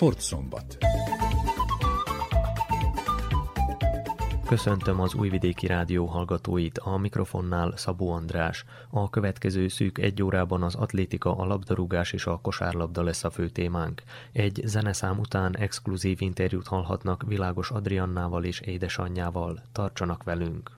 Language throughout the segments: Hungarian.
Sportszombat. Köszöntöm az Újvidéki Rádió hallgatóit, a mikrofonnál Szabó András. A következő szűk egy órában az atlétika, a labdarúgás és a kosárlabda lesz a fő témánk. Egy zeneszám után exkluzív interjút hallhatnak Világos Adriannával és édesanyjával. Tartsanak velünk!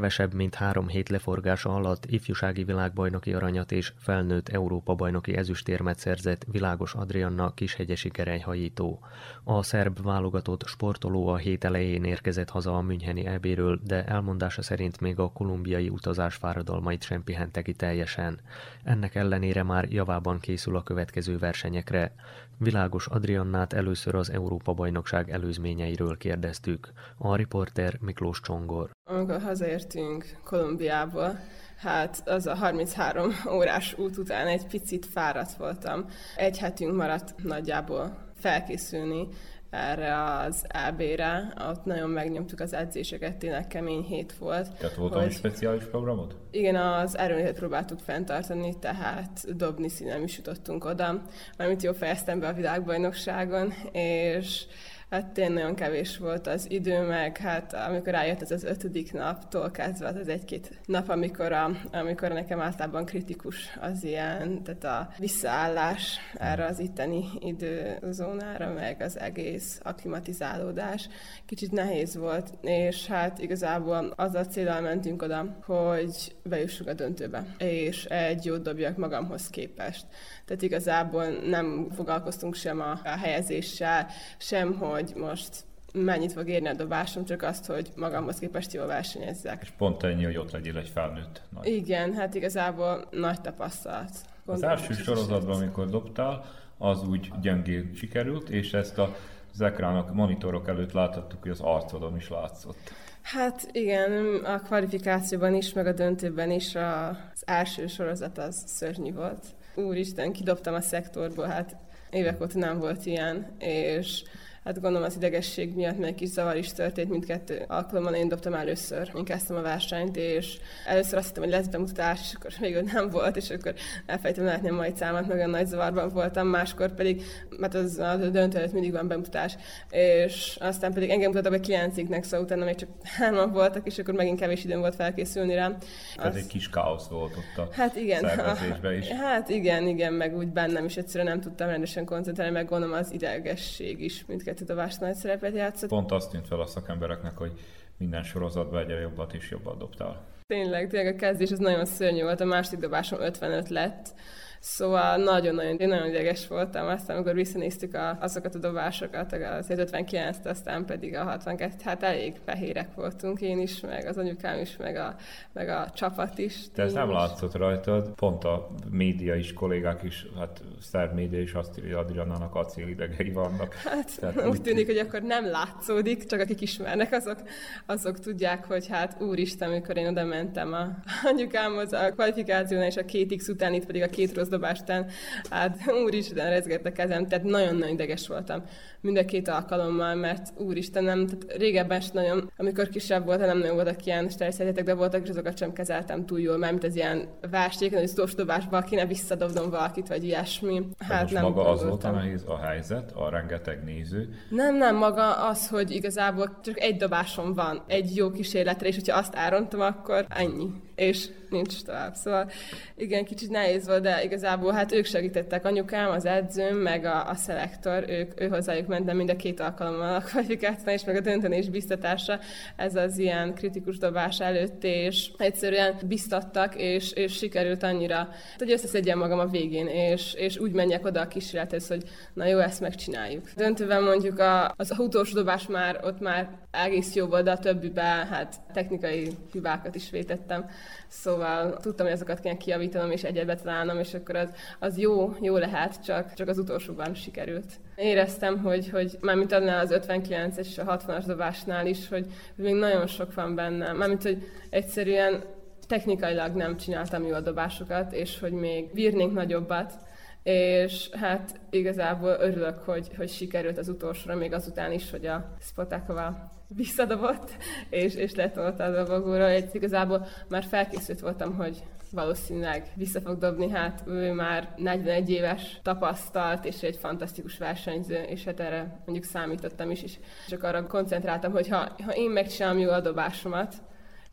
Kevesebb, mint három hét leforgása alatt ifjúsági világbajnoki aranyat és felnőtt Európa bajnoki ezüstérmet szerzett Világos Adrianna kishegyesi kerenyhajító. A szerb válogatott sportoló a hét elején érkezett haza a Müncheni ebéről, de elmondása szerint még a kolumbiai utazás fáradalmait sem pihente ki teljesen. Ennek ellenére már javában készül a következő versenyekre. Világos Adriannát először az Európa bajnokság előzményeiről kérdeztük. A riporter Miklós Csongor. Amikor hazaértünk Kolumbiából, hát az a 33 órás út után egy picit fáradt voltam. Egy hetünk maradt nagyjából felkészülni erre az AB-re. Ott nagyon megnyomtuk az edzéseket, tényleg kemény hét volt. Tehát volt hogy... speciális programot? Igen, az erőnlétet próbáltuk fenntartani, tehát dobni színem is jutottunk oda, amit jó fejeztem be a világbajnokságon, és hát tényleg nagyon kevés volt az idő, meg hát amikor rájött ez az ötödik naptól kezdve, az egy-két nap, amikor, a, amikor nekem általában kritikus az ilyen, tehát a visszaállás erre az itteni időzónára, meg az egész aklimatizálódás kicsit nehéz volt, és hát igazából az a célral mentünk oda, hogy bejussuk a döntőbe, és egy jót dobjak magamhoz képest. Tehát igazából nem foglalkoztunk sem a, a helyezéssel, sem, hogy most mennyit fog érni a dobásom, csak azt, hogy magamhoz képest jól versenyezzek. És pont ennyi, hogy ott legyél egy felnőtt. Nagy. Igen, hát igazából nagy tapasztalat. Gondolom, az első sorozatban, amikor dobtál, az úgy gyengén sikerült, és ezt a az ekrának, monitorok előtt láthattuk, hogy az arcodon is látszott. Hát igen, a kvalifikációban is, meg a döntőben is az első sorozat az szörnyű volt. Úristen, kidobtam a szektorból, hát évek óta nem volt ilyen, és hát gondolom az idegesség miatt meg kis zavar is történt mindkettő alkalommal. Én dobtam először, én kezdtem a versenyt, és először azt hittem, hogy lesz bemutatás, és akkor még nem volt, és akkor elfejtem látni a mai számát, meg a nagy zavarban voltam, máskor pedig, mert az a döntő előtt mindig van bemutatás, és aztán pedig engem mutattak be kilenciknek, szóval utána még csak hárman voltak, és akkor megint kevés időm volt felkészülni rá. Ez egy kis káosz volt ott a hát igen, szervezésben is. Hát igen, igen, meg úgy bennem is egyszerűen nem tudtam rendesen koncentrálni, meg gondolom az idegesség is mindkettő dobás nagy szerepet játszott. Pont azt tűnt fel a szakembereknek, hogy minden sorozatban egyre jobbat és jobbat dobtál. Tényleg, tényleg a kezdés az nagyon szörnyű volt, a második dobásom 55 lett, Szóval nagyon-nagyon, én nagyon ideges voltam, aztán amikor visszanéztük a, azokat a dobásokat, az 59-t, aztán pedig a 62 hát elég fehérek voltunk, én is, meg az anyukám is, meg a, meg a csapat is. De ez nem látszott rajtad, pont a média is, kollégák is, hát szerb média is azt írja, hogy Adrianának acélidegei vannak. Hát Tehát úgy tűnik, hogy akkor nem látszódik, csak akik ismernek, azok, azok tudják, hogy hát úristen, amikor én oda mentem a anyukámhoz a kvalifikáción és a két X után itt pedig a két rossz dobástán, hát úristen, rezgett a kezem, tehát nagyon-nagyon ideges voltam mind a két alkalommal, mert úristen, nem, tehát régebben is nagyon, amikor kisebb voltam, nem nagyon voltak ilyen sterszerjetek, de voltak, és azokat sem kezeltem túl jól, mert az ilyen vásték, hogy az dobásba kéne visszadobnom valakit, vagy ilyesmi. Hát most nem maga az volt a nehéz a helyzet, a rengeteg néző. Nem, nem, maga az, hogy igazából csak egy dobásom van, egy jó kísérletre, és hogyha azt árontam, akkor ennyi és nincs tovább. Szóval igen, kicsit nehéz volt, de igazából hát ők segítettek, anyukám, az edzőm, meg a, a szelektor, ők, ő hozzájuk mentem mind a két alkalommal a kvalifikációban, és meg a döntenés biztatása, ez az ilyen kritikus dobás előtt, és egyszerűen biztattak, és, és sikerült annyira, hogy összeszedjem magam a végén, és, és úgy menjek oda a kísérlethez, hogy na jó, ezt megcsináljuk. Döntőben mondjuk a, az utolsó dobás már, ott már egész jó volt, de a többiben hát technikai hibákat is vétettem. Szóval tudtam, hogy azokat kell kiavítanom és egyet betalálnom, és akkor az, az jó, jó lehet, csak, csak az utolsóban sikerült. Éreztem, hogy, hogy mármint annál az 59 és a 60-as dobásnál is, hogy még nagyon sok van benne. Mármint, hogy egyszerűen technikailag nem csináltam jó a dobásokat, és hogy még bírnénk nagyobbat, és hát igazából örülök, hogy, hogy sikerült az utolsóra, még azután is, hogy a Spotakova visszadobott, és, és letolta a dobogóra. Egy igazából már felkészült voltam, hogy valószínűleg vissza fog dobni, hát ő már 41 éves tapasztalt, és egy fantasztikus versenyző, és hát erre mondjuk számítottam is, és csak arra koncentráltam, hogy ha, ha én megcsinálom jó a dobásomat,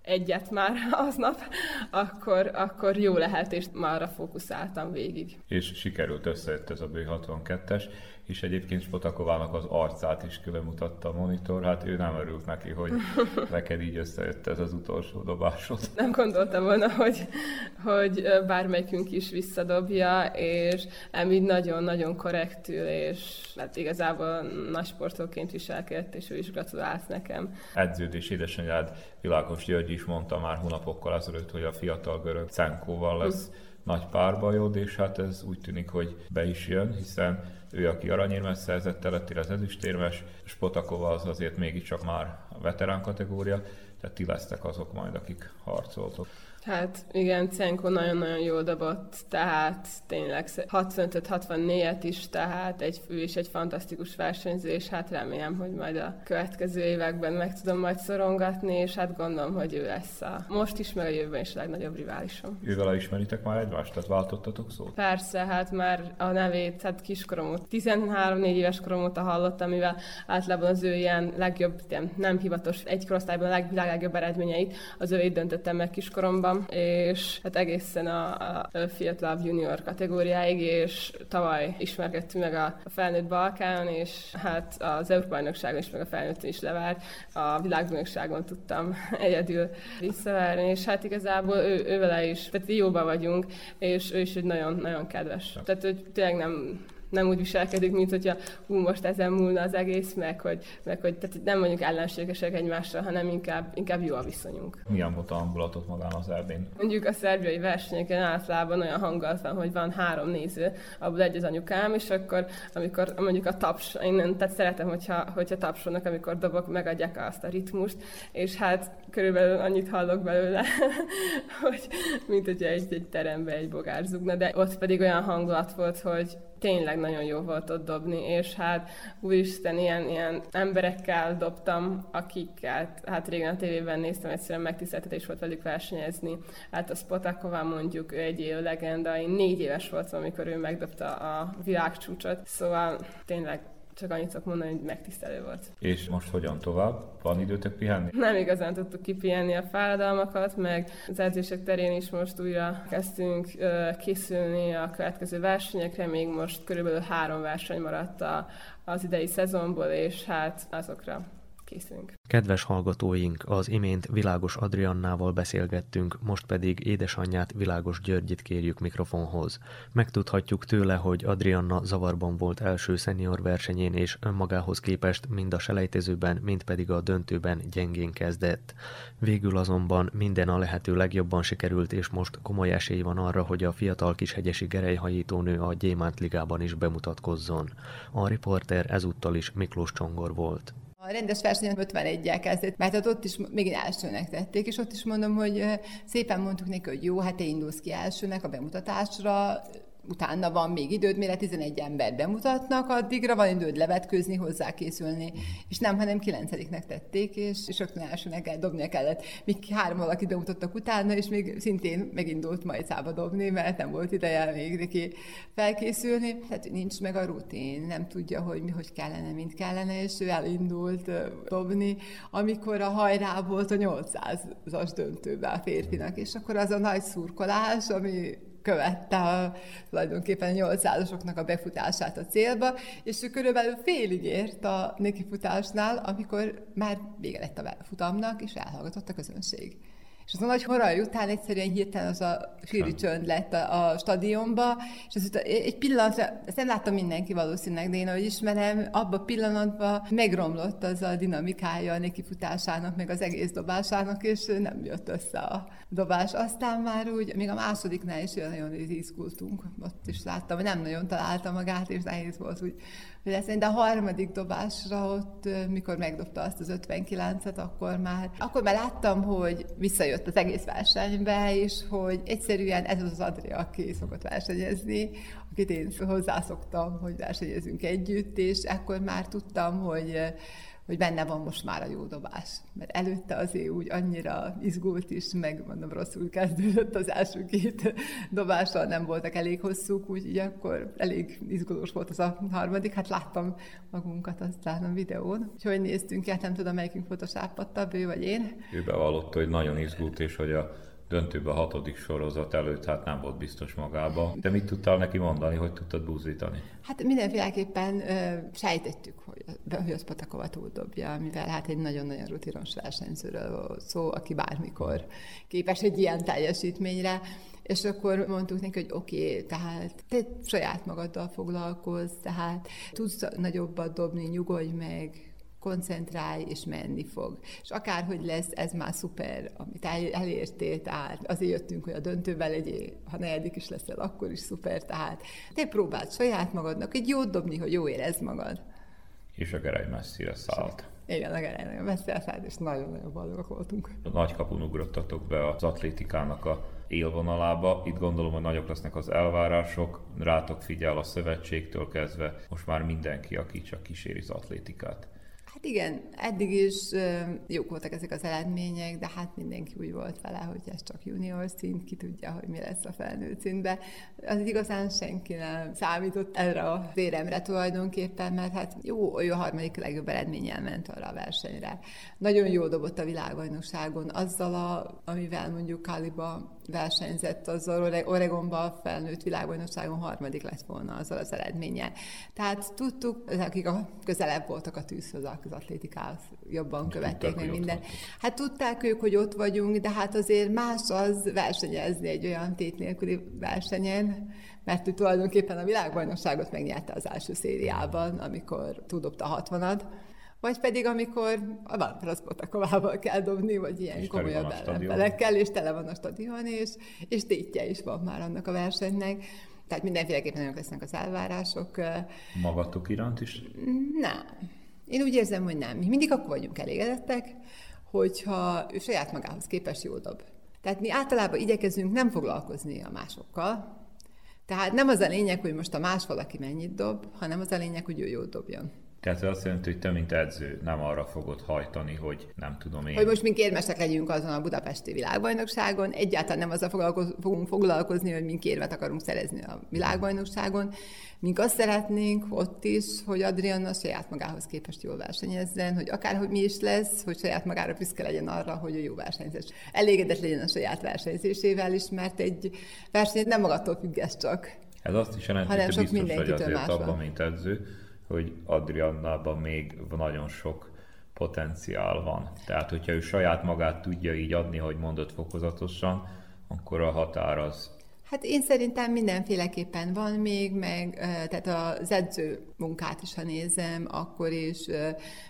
egyet már aznap, akkor, akkor jó lehet, és már arra fókuszáltam végig. És sikerült összejött ez a B62-es, és egyébként Spotakovának az arcát is külön mutatta a monitor, hát ő nem örült neki, hogy neked így összejött ez az utolsó dobásod. Nem gondoltam volna, hogy, hogy bármelyikünk is visszadobja, és így nagyon-nagyon korrektül, és hát igazából nagy sportolóként viselkedett, és ő is gratulált nekem. Edződés édesanyád Világos György is mondta már hónapokkal ezelőtt, hogy a fiatal görög Cenkóval lesz nagy párbajod, és hát ez úgy tűnik, hogy be is jön, hiszen ő, aki aranyérmes szerzett, Teletti az ezüstérmes, Spotakova az azért mégiscsak már a veterán kategória, tehát ti lesztek azok majd, akik harcoltok. Hát igen, Cenko nagyon-nagyon jól dobott, tehát tényleg 65-64-et is, tehát egy fő és egy fantasztikus versenyzés, hát remélem, hogy majd a következő években meg tudom majd szorongatni, és hát gondolom, hogy ő lesz a most is, meg a jövőben is a legnagyobb riválisom. Ővel ismeritek már egymást, tehát váltottatok szót? Persze, hát már a nevét, hát kiskorom óta, 13-4 éves korom óta hallottam, mivel általában az ő ilyen legjobb, ilyen nem hivatos, egy korosztályban a leg, legjobb eredményeit az ő döntöttem meg kiskoromban, és hát egészen a, a fiatalabb junior kategóriáig, és tavaly ismerkedtünk meg a, a felnőtt Balkánon, és hát az Európa bajnokságon is, meg a felnőtt is levárt. A világbajnokságon tudtam egyedül visszaverni, és hát igazából ő, ő vele is, tehát jóba vagyunk, és ő is egy nagyon-nagyon kedves. Tehát, hogy tényleg nem nem úgy viselkedik, mint hogyha hú, most ezen múlna az egész, meg hogy, meg hogy tehát nem vagyunk ellenségesek egymással, hanem inkább, inkább jó a viszonyunk. Milyen volt a hangulatot magán az Erdén? Mondjuk a szerbiai versenyeken általában olyan hangulat van, hogy van három néző, abból egy az anyukám, és akkor amikor mondjuk a taps, én tehát szeretem, hogyha, hogyha tapsolnak, amikor dobok, megadják azt a ritmust, és hát körülbelül annyit hallok belőle, hogy mint hogy egy, egy terembe egy bogár zugna, de ott pedig olyan hangulat volt, hogy tényleg nagyon jó volt ott dobni, és hát úristen, ilyen, ilyen emberekkel dobtam, akikkel hát régen a tévében néztem, egyszerűen megtiszteltetés volt velük versenyezni. Hát a Spotakova mondjuk, ő egy év legenda, én négy éves voltam, amikor ő megdobta a világcsúcsot, szóval tényleg csak annyit szok mondani, hogy megtisztelő volt. És most hogyan tovább? Van időtök pihenni? Nem igazán tudtuk kipihenni a fáradalmakat, meg az edzések terén is most újra kezdtünk készülni a következő versenyekre, még most körülbelül három verseny maradt az idei szezonból, és hát azokra készülünk. Kedves hallgatóink, az imént Világos Adriannával beszélgettünk, most pedig édesanyját Világos Györgyit kérjük mikrofonhoz. Megtudhatjuk tőle, hogy Adrianna zavarban volt első szenior versenyén, és önmagához képest mind a selejtezőben, mind pedig a döntőben gyengén kezdett. Végül azonban minden a lehető legjobban sikerült, és most komoly esély van arra, hogy a fiatal kishegyesi gerelyhajítónő a Gyémánt Ligában is bemutatkozzon. A riporter ezúttal is Miklós Csongor volt. A rendes versenyen 51-jel kezdett, mert ott is még elsőnek tették, és ott is mondom, hogy szépen mondtuk neki, hogy jó, hát te indulsz ki elsőnek a bemutatásra, utána van még időd, mire 11 ember bemutatnak, addigra van időd levetkőzni, hozzákészülni, és nem, hanem 9 tették, és, és rögtön elsőnek kell dobnia kellett. Míg három valaki bemutattak utána, és még szintén megindult majd szába dobni, mert nem volt ideje még neki felkészülni. Tehát nincs meg a rutin, nem tudja, hogy mi hogy kellene, mint kellene, és ő elindult dobni, amikor a hajrá volt a 800-as döntőben a férfinak, és akkor az a nagy szurkolás, ami követte a, tulajdonképpen 800-asoknak a befutását a célba, és ő körülbelül félig ért a nekifutásnál, amikor már vége lett a futamnak, és elhallgatott a közönség. És az a nagy horaj után egyszerűen hirtelen az a síri csönd lett a, a stadionba, és az egy pillanatra, ezt nem láttam mindenki valószínűleg, de én ahogy ismerem, abban a pillanatban megromlott az a dinamikája a nekifutásának, meg az egész dobásának, és nem jött össze a dobás. Aztán már úgy, még a másodiknál is nagyon izgultunk, ott is láttam, hogy nem nagyon találta magát, és nehéz volt úgy lesz. De a harmadik dobásra ott, mikor megdobta azt az 59-et, akkor már, akkor már láttam, hogy visszajött az egész versenybe, és hogy egyszerűen ez az az Adria, aki szokott versenyezni, akit én hozzászoktam, hogy versenyezünk együtt, és akkor már tudtam, hogy hogy benne van most már a jó dobás. Mert előtte azért úgy annyira izgult is, meg mondom, rosszul kezdődött az első két dobással, nem voltak elég hosszúk, úgyhogy akkor elég izgulós volt az a harmadik. Hát láttam magunkat aztán a videón. Úgyhogy néztünk el, nem tudom, melyikünk volt a sápadtabb, ő vagy én. Ő bevallotta, hogy nagyon izgult, és hogy a döntőben a hatodik sorozat előtt hát nem volt biztos magába. De mit tudtál neki mondani, hogy tudtad búzítani? Hát mindenféleképpen ö, sejtettük, hogy, hogy az Patakova dobja, mivel hát egy nagyon-nagyon rutinos versenyzőről szó, aki bármikor képes egy ilyen teljesítményre. És akkor mondtuk neki, hogy oké, okay, tehát te saját magaddal foglalkozz, tehát tudsz nagyobbat dobni, nyugodj meg, koncentrálj, és menni fog. És akárhogy lesz, ez már szuper, amit elértél, tehát azért jöttünk, hogy a döntővel legyél, ha negyedik is leszel, akkor is szuper, tehát te próbáld saját magadnak egy jót dobni, hogy jó érezd magad. És a gerej messzire szállt. Igen, nagyon beszélhet, és nagyon-nagyon boldogok voltunk. A nagy kapun ugrottatok be az atlétikának a élvonalába. Itt gondolom, hogy nagyok lesznek az elvárások, rátok figyel a szövetségtől kezdve, most már mindenki, aki csak kíséri az atlétikát. Igen, eddig is jók voltak ezek az eredmények, de hát mindenki úgy volt vele, hogy ez csak junior szint, ki tudja, hogy mi lesz a felnőtt szintbe. Az igazán senki nem számított erre a véremre tulajdonképpen, mert hát jó, jó harmadik legjobb eredménnyel ment arra a versenyre. Nagyon jól dobott a világbajnokságon, azzal, a, amivel mondjuk Kaliba versenyzett, azzal Oregonban felnőtt világbajnokságon harmadik lett volna azzal az eredménnyel. Tehát tudtuk, akik a közelebb voltak a tűzhöz, az atlétikához jobban követték meg minden. Hát tudták ők, hogy ott vagyunk, de hát azért más az versenyezni egy olyan tét nélküli versenyen, mert ő tulajdonképpen a világbajnokságot megnyerte az első szériában, amikor tudott a 60 vagy pedig amikor a Valpraszpotakovával kell dobni, vagy ilyen és komolyabb ellenfelekkel, és tele van a stadion, és, és tétje is van már annak a versenynek. Tehát mindenféleképpen nagyon lesznek az elvárások. Magatok iránt is? Nem. Én úgy érzem, hogy nem. Mi mindig akkor vagyunk elégedettek, hogyha ő saját magához képest jól dob. Tehát mi általában igyekezünk nem foglalkozni a másokkal, tehát nem az a lényeg, hogy most a más valaki mennyit dob, hanem az a lényeg, hogy ő jól dobjon. Tehát ez azt jelenti, hogy te, mint edző, nem arra fogod hajtani, hogy nem tudom én. Hogy most mink érmesek legyünk azon a budapesti világbajnokságon, egyáltalán nem azzal foglalkoz, fogunk foglalkozni, hogy mink érvet akarunk szerezni a világbajnokságon. Mink azt szeretnénk ott is, hogy Adriana saját magához képest jól versenyezzen, hogy akárhogy mi is lesz, hogy saját magára büszke legyen arra, hogy a jó versenyzés. Elégedett legyen a saját versenyzésével is, mert egy verseny nem magadtól függ ez csak. Ez azt is jelenti, hogy biztos vagy azért abban, mint edző, hogy Adriannában még nagyon sok potenciál van. Tehát, hogyha ő saját magát tudja így adni, hogy mondott fokozatosan, akkor a határ az Hát én szerintem mindenféleképpen van még, meg tehát az edző munkát is, ha nézem, akkor is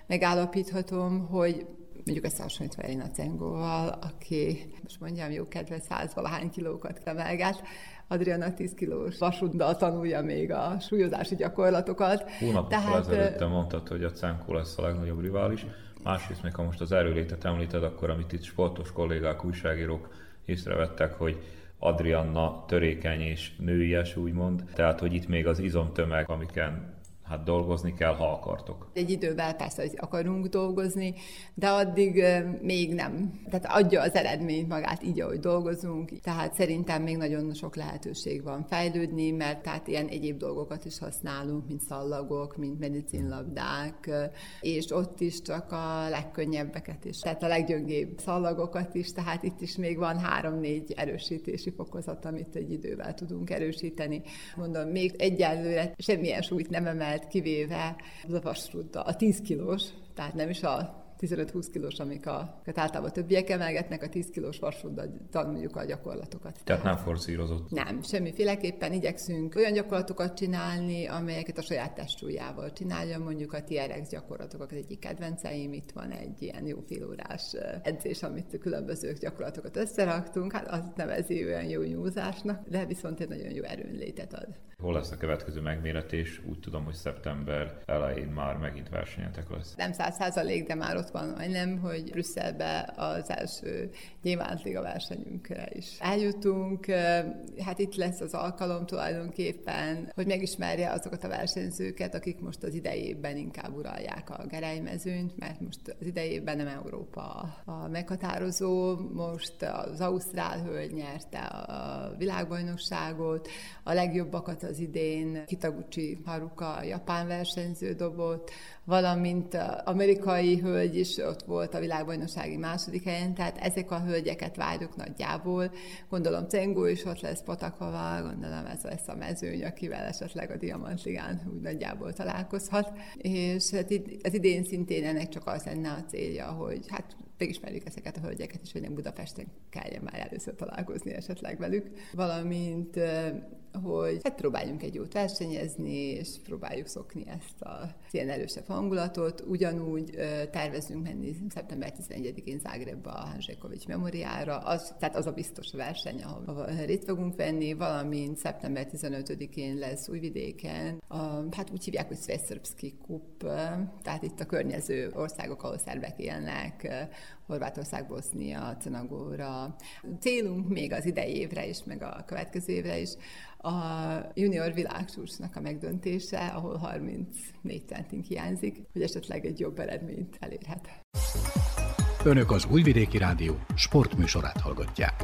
megállapíthatom, hogy mondjuk összehasonlítva Elina Cengóval, aki most mondjam jó kedve száz valahány kilókat emelget, Adriana 10 kilós vasútdal tanulja még a súlyozási gyakorlatokat. Hónapokkal Tehát, ezelőtt mondtad, hogy a Cenkó lesz a legnagyobb rivális. Másrészt, még ha most az erőlétet említed, akkor amit itt sportos kollégák, újságírók észrevettek, hogy Adrianna törékeny és nőies, úgymond. Tehát, hogy itt még az izomtömeg, amiken hát dolgozni kell, ha akartok. Egy idővel persze, hogy akarunk dolgozni, de addig még nem. Tehát adja az eredményt magát így, ahogy dolgozunk. Tehát szerintem még nagyon sok lehetőség van fejlődni, mert tehát ilyen egyéb dolgokat is használunk, mint szallagok, mint medicinlabdák, és ott is csak a legkönnyebbeket is. Tehát a leggyöngébb szallagokat is, tehát itt is még van három-négy erősítési fokozat, amit egy idővel tudunk erősíteni. Mondom, még egyelőre semmilyen súlyt nem emel kivéve az a vasrúdda, a 10 kilós, tehát nem is a 15-20 kilós, amik a, általában többiek emelgetnek, a 10 kilós vasútban tanuljuk a gyakorlatokat. Tehát nem forszírozott? Nem, semmiféleképpen igyekszünk olyan gyakorlatokat csinálni, amelyeket a saját testsúlyával csinálja, mondjuk a TRX gyakorlatok, az egyik kedvenceim, itt van egy ilyen jó félórás edzés, amit különböző gyakorlatokat összeraktunk, hát azt nevezi olyan jó nyúzásnak, de viszont egy nagyon jó erőnlétet ad. Hol lesz a következő megméretés? Úgy tudom, hogy szeptember elején már megint versenyetek lesz. Nem száz százalék, de már ott van majdnem, hogy Brüsszelbe az első Gyémántliga versenyünkre is eljutunk. Hát itt lesz az alkalom tulajdonképpen, hogy megismerje azokat a versenyzőket, akik most az idejében inkább uralják a gerejmezőnyt, mert most az idejében nem Európa a meghatározó. Most az Ausztrál hölgy nyerte a világbajnokságot, a legjobbakat az idén Kitaguchi Haruka, japán versenyző dobott, valamint amerikai hölgy is ott volt a világbajnoksági második helyen, tehát ezek a hölgyeket várjuk nagyjából. Gondolom Cengó is ott lesz Patakova, gondolom ez lesz a mezőny, akivel esetleg a Diamantligán úgy nagyjából találkozhat. És hát az idén szintén ennek csak az lenne a célja, hogy hát megismerjük ezeket a hölgyeket, és hogy nem Budapesten kelljen már először találkozni esetleg velük. Valamint hogy hát próbáljunk egy jót versenyezni, és próbáljuk szokni ezt a ilyen erősebb hangulatot. Ugyanúgy tervezünk menni szeptember 11-én Zágrebbe a Hanzsékovics memoriára, az, tehát az a biztos verseny, ahol részt fogunk venni, valamint szeptember 15-én lesz Újvidéken, a, hát úgy hívják, hogy Sveszörpszki Kup, tehát itt a környező országok, ahol szerbek élnek, Horvátország, Bosznia, Cenagóra. Célunk még az idei évre is, meg a következő évre is a junior világsúsnak a megdöntése, ahol 34 centink hiányzik, hogy esetleg egy jobb eredményt elérhet. Önök az Újvidéki Rádió sportműsorát hallgatják.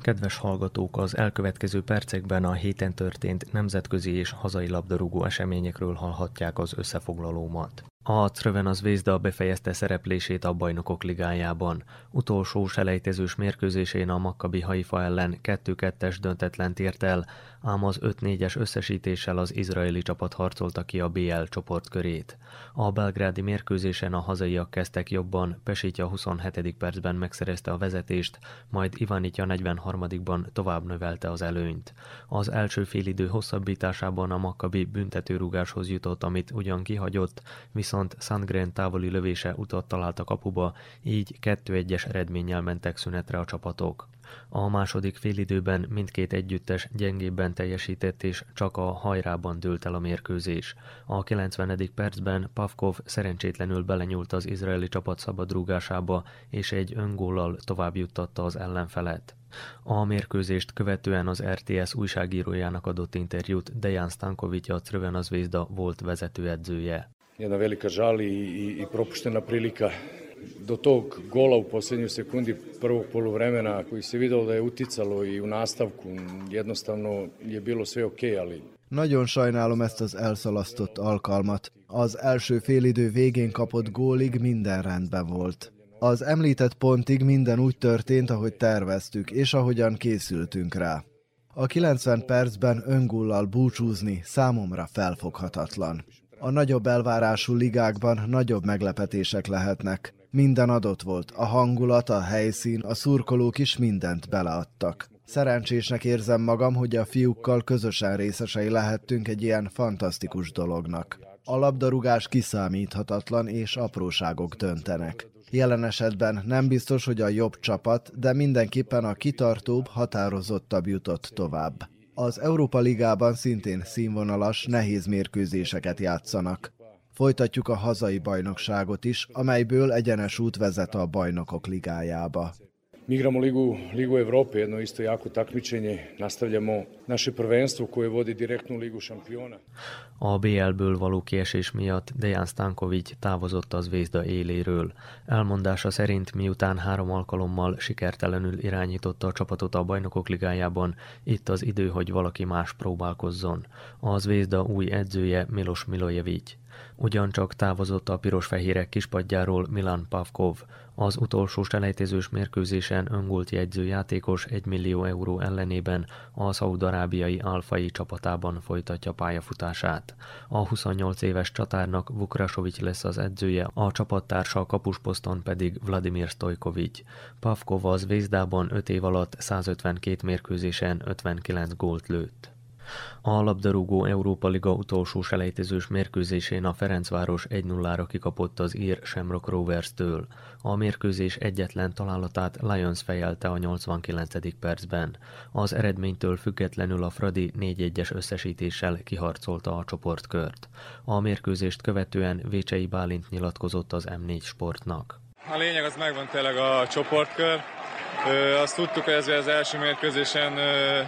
Kedves hallgatók, az elkövetkező percekben a héten történt nemzetközi és hazai labdarúgó eseményekről hallhatják az összefoglalómat. A Cröven Zvezda befejezte szereplését a bajnokok ligájában. Utolsó selejtezős mérkőzésén a Maccabi Haifa ellen 2-2-es döntetlent ért el, ám az 5-4-es összesítéssel az izraeli csapat harcolta ki a BL csoportkörét. A belgrádi mérkőzésen a hazaiak kezdtek jobban, Pesitja 27. percben megszerezte a vezetést, majd Ivanitja 43-ban tovább növelte az előnyt. Az első félidő hosszabbításában a Maccabi büntetőrugáshoz jutott, amit ugyan kihagyott, viszont viszont Sandgren távoli lövése utat talált a kapuba, így 2-1-es eredménnyel mentek szünetre a csapatok. A második félidőben mindkét együttes gyengébben teljesített, és csak a hajrában dőlt el a mérkőzés. A 90. percben Pavkov szerencsétlenül belenyúlt az izraeli csapat szabadrúgásába, és egy öngóllal tovább juttatta az ellenfelet. A mérkőzést követően az RTS újságírójának adott interjút Dejan Stankovic a Crvena Zvezda volt vezetőedzője jedna velika žal i, i, propuštena prilika do tog gola u poslednjoj sekundi prvog poluvremena koji se videlo da je uticalo i u nastavku. Jednostavno je bilo sve ok, ali Nagyon sajnálom ezt az elszalasztott alkalmat. Az első félidő végén kapott gólig minden rendben volt. Az említett pontig minden úgy történt, ahogy terveztük, és ahogyan készültünk rá. A 90 percben öngullal búcsúzni számomra felfoghatatlan. A nagyobb elvárású ligákban nagyobb meglepetések lehetnek. Minden adott volt, a hangulat, a helyszín, a szurkolók is mindent beleadtak. Szerencsésnek érzem magam, hogy a fiúkkal közösen részesei lehettünk egy ilyen fantasztikus dolognak. A labdarúgás kiszámíthatatlan és apróságok döntenek. Jelen esetben nem biztos, hogy a jobb csapat, de mindenképpen a kitartóbb, határozottabb jutott tovább. Az Európa Ligában szintén színvonalas, nehéz mérkőzéseket játszanak. Folytatjuk a hazai bajnokságot is, amelyből egyenes út vezet a bajnokok ligájába. Mi igramo Ligu, Ligu Evrope, jedno isto jako takmičenje. Nastavljamo naše prvenstvo koje vodi direktno u Ligu šampiona. A BL-ből való kiesés miatt Dejan Stankovic távozott az Vézda éléről. Elmondása szerint miután három alkalommal sikertelenül irányította a csapatot a bajnokok ligájában, itt az idő, hogy valaki más próbálkozzon. Az Vézda új edzője Milos Milojevic. Ugyancsak távozott a piros-fehérek kispadjáról Milan Pavkov. Az utolsó selejtezős mérkőzésen öngolt jegyző játékos 1 millió euró ellenében a szaudarábiai alfai csapatában folytatja pályafutását. A 28 éves csatárnak Vukrasovic lesz az edzője, a csapattársa kapusposzton pedig Vladimir Stojkovic. Pavkov az Vézdában 5 év alatt 152 mérkőzésen 59 gólt lőtt. A labdarúgó Európa Liga utolsó selejtezős mérkőzésén a Ferencváros 1-0-ra kikapott az ír Shamrock Rovers-től. A mérkőzés egyetlen találatát Lions fejelte a 89. percben. Az eredménytől függetlenül a Fradi 4-1-es összesítéssel kiharcolta a csoportkört. A mérkőzést követően Vécsei Bálint nyilatkozott az M4 sportnak. A lényeg az megvan tényleg a csoportkör. Azt tudtuk, hogy ezért az első mérkőzésen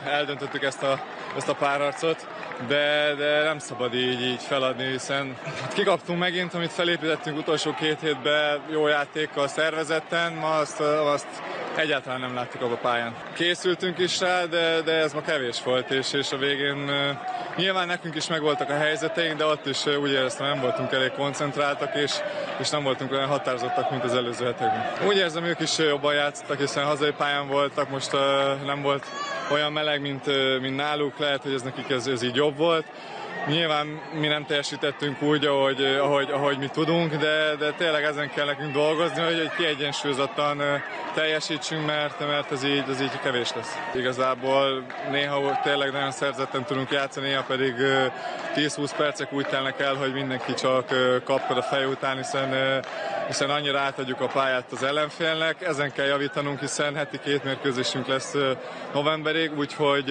eldöntöttük ezt a, ezt a párharcot, de, de nem szabad így, így feladni, hiszen kikaptunk megint, amit felépítettünk utolsó két hétben jó játékkal szervezetten, ma azt, azt egyáltalán nem láttuk abba a pályán. Készültünk is rá, de, de ez ma kevés volt, és, és a végén nyilván nekünk is megvoltak a helyzeteink, de ott is úgy éreztem, nem voltunk elég koncentráltak, és, és nem voltunk olyan határozottak, mint az előző hetekben. Úgy érzem, ők is jobban játszottak, hiszen hazai pályán voltak, most nem volt olyan meleg, mint, mint náluk, lehet, hogy ez nekik ez, ez így jobb volt nyilván mi nem teljesítettünk úgy, ahogy, ahogy, ahogy mi tudunk, de, de tényleg ezen kell nekünk dolgozni, hogy egy kiegyensúlyozottan teljesítsünk, mert, mert ez így, ez így kevés lesz. Igazából néha tényleg nagyon szerzetten tudunk játszani, néha pedig 10-20 percek úgy telnek el, hogy mindenki csak kapkod a fej után, hiszen, hiszen annyira átadjuk a pályát az ellenfélnek. Ezen kell javítanunk, hiszen heti két mérkőzésünk lesz novemberig, úgyhogy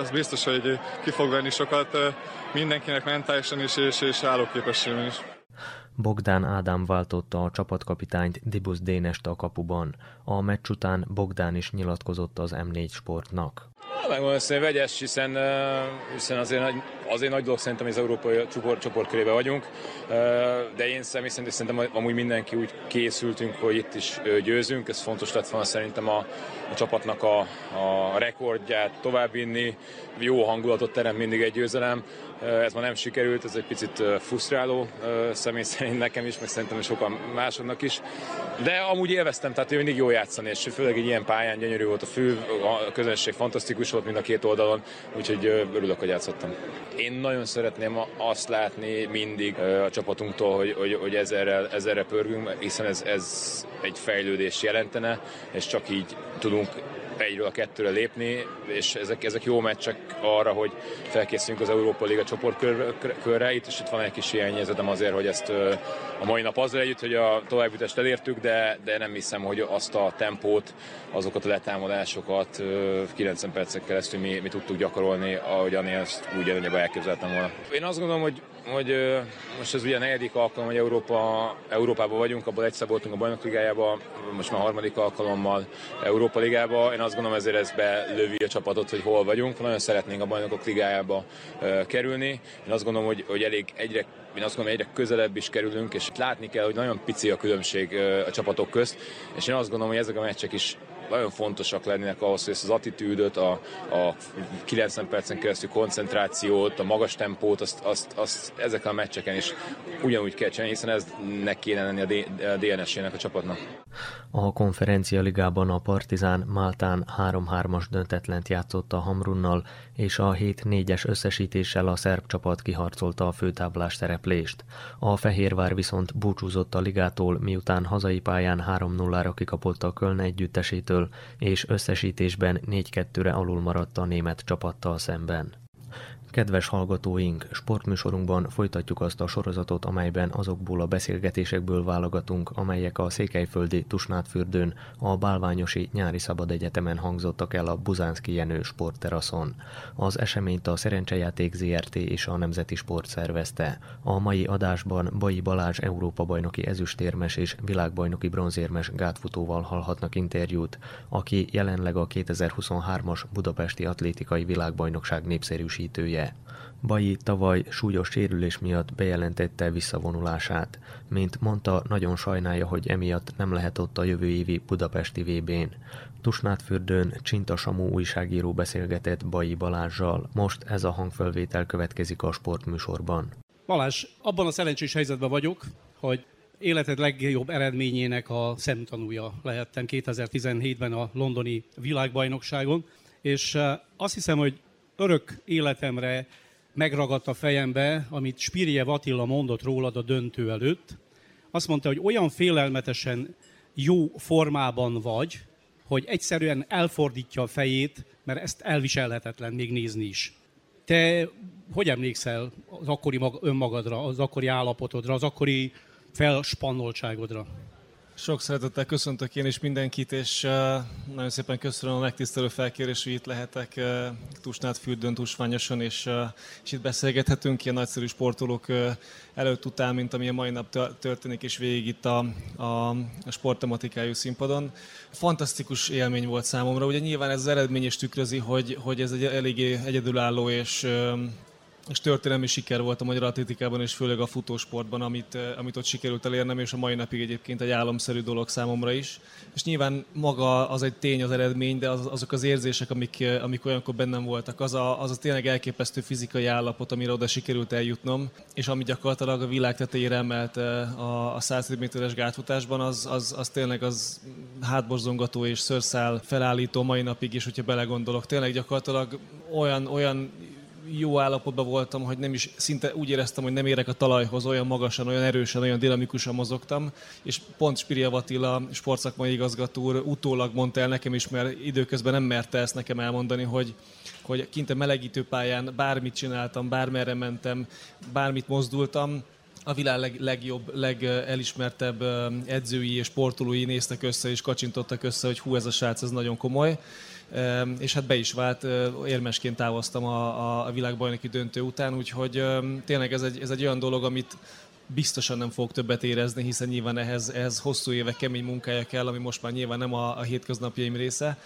az biztos, hogy ki fog venni sokat mindenkinek mentálisan is és, és állóképességben is. Bogdán Ádám váltotta a csapatkapitányt Dibusz Dénest a kapuban. A meccs után Bogdán is nyilatkozott az M4 sportnak. Megmondom, hogy vegyes, hiszen, hiszen azért, nagy, azért nagy dolog szerintem, hogy az európai csoport, csoport körébe vagyunk, de én személy szerint szerintem amúgy mindenki úgy készültünk, hogy itt is győzünk, ez fontos lett volna szerintem a, a csapatnak a, a rekordját továbbvinni, jó hangulatot teremt mindig egy győzelem, ez ma nem sikerült, ez egy picit frusztráló személy szerint nekem is, meg szerintem sokan másoknak is. De amúgy élveztem, tehát mindig jó játszani, és főleg egy ilyen pályán gyönyörű volt a fő, a közönség fantasztikus volt mind a két oldalon, úgyhogy örülök, hogy játszottam. Én nagyon szeretném azt látni mindig a csapatunktól, hogy, hogy, hogy ezerrel, ezerre pörgünk, hiszen ez, ez egy fejlődés jelentene, és csak így tudunk egyről a kettőre lépni, és ezek, ezek jó meccsek arra, hogy felkészüljünk az Európa Liga csoportkörre. Itt is itt van egy kis hiányérzetem azért, hogy ezt a mai nap azzal együtt, hogy a továbbjutást elértük, de, de nem hiszem, hogy azt a tempót, azokat a letámadásokat 90 percek keresztül mi, mi tudtuk gyakorolni, ahogyan én ezt úgy előnyben elképzeltem volna. Én azt gondolom, hogy hogy most ez ugye a negyedik alkalom, hogy Európa, Európában vagyunk, abból egyszer voltunk a Bajnok Ligájában, most már harmadik alkalommal Európa Ligába. Én azt gondolom ezért ez belövi a csapatot, hogy hol vagyunk. Nagyon szeretnénk a Bajnokok Ligájába kerülni. Én azt gondolom, hogy, hogy elég egyre én azt gondolom, egyre közelebb is kerülünk, és látni kell, hogy nagyon pici a különbség a csapatok közt, és én azt gondolom, hogy ezek a meccsek is nagyon fontosak lennének ahhoz, hogy ezt az attitűdöt, a, a 90 percen keresztül koncentrációt, a magas tempót, azt, azt, azt ezeken a meccseken is ugyanúgy kell csinálni, hiszen ez nek kéne lenni a DNS-ének a csapatnak. A konferencia ligában a Partizán Máltán 3-3-as döntetlent játszott a Hamrunnal, és a 7-4-es összesítéssel a szerb csapat kiharcolta a főtáblás szereplést. A Fehérvár viszont búcsúzott a ligától, miután hazai pályán 3-0-ra kikapott a Köln együttesétől, és összesítésben 4-2-re alul maradt a német csapattal szemben. Kedves hallgatóink, sportműsorunkban folytatjuk azt a sorozatot, amelyben azokból a beszélgetésekből válogatunk, amelyek a Székelyföldi Tusnádfürdőn, a Bálványosi Nyári Szabad Egyetemen hangzottak el a Buzánszki Jenő sportteraszon. Az eseményt a Szerencsejáték ZRT és a Nemzeti Sport szervezte. A mai adásban Bai Balázs Európa-bajnoki ezüstérmes és világbajnoki bronzérmes gátfutóval hallhatnak interjút, aki jelenleg a 2023-as Budapesti Atlétikai Világbajnokság népszerűsítője. Baji tavaly súlyos sérülés miatt bejelentette visszavonulását. Mint mondta, nagyon sajnálja, hogy emiatt nem lehet ott a jövő évi budapesti VB-n. Tusnádfürdőn Csinta Samú újságíró beszélgetett Baji Balázsjal. Most ez a hangfelvétel következik a sportműsorban. Balázs, abban a szerencsés helyzetben vagyok, hogy életed legjobb eredményének a szemtanúja lehettem 2017-ben a londoni világbajnokságon, és eh, azt hiszem, hogy örök életemre megragadt a fejembe, amit Spirje Attila mondott rólad a döntő előtt. Azt mondta, hogy olyan félelmetesen jó formában vagy, hogy egyszerűen elfordítja a fejét, mert ezt elviselhetetlen még nézni is. Te hogy emlékszel az akkori önmagadra, az akkori állapotodra, az akkori felspannoltságodra? Sok szeretettel köszöntök én is mindenkit, és uh, nagyon szépen köszönöm a megtisztelő felkérés, hogy itt lehetek uh, Tusnád fürdőn, Tusványoson, és, uh, és itt beszélgethetünk ilyen nagyszerű sportolók előtt után, mint ami a mai nap történik, és végig itt a, a, a sporttematikájú színpadon. Fantasztikus élmény volt számomra, ugye nyilván ez az eredmény is tükrözi, hogy, hogy ez egy eléggé egyedülálló és uh, és történelmi siker volt a magyar atlétikában, és főleg a futósportban, amit, eh, amit ott sikerült elérnem, és a mai napig egyébként egy álomszerű dolog számomra is. És nyilván maga az egy tény, az eredmény, de az, azok az érzések, amik, eh, amik olyankor bennem voltak, az a, az a tényleg elképesztő fizikai állapot, amire oda sikerült eljutnom, és ami gyakorlatilag a világ tetejére emelt eh, a, a 100 méteres gátfutásban, az, az, az tényleg az hátborzongató és szörszál felállító mai napig is, hogyha belegondolok. Tényleg gyakorlatilag olyan, olyan jó állapotban voltam, hogy nem is szinte úgy éreztem, hogy nem érek a talajhoz, olyan magasan, olyan erősen, olyan dinamikusan mozogtam, és pont Spiria Vatila, sportszakmai igazgató úr utólag mondta el nekem is, mert időközben nem merte ezt nekem elmondani, hogy, hogy kint a melegítőpályán bármit csináltam, bármerre mentem, bármit mozdultam, a világ leg, legjobb, legelismertebb edzői és sportolói néztek össze és kacsintottak össze, hogy hú, ez a srác, ez nagyon komoly és hát be is vált, érmesként távoztam a, a világbajnoki döntő után, úgyhogy tényleg ez egy, ez egy olyan dolog, amit biztosan nem fog többet érezni, hiszen nyilván ehhez, ehhez hosszú évek kemény munkája kell, ami most már nyilván nem a, a hétköznapjaim része,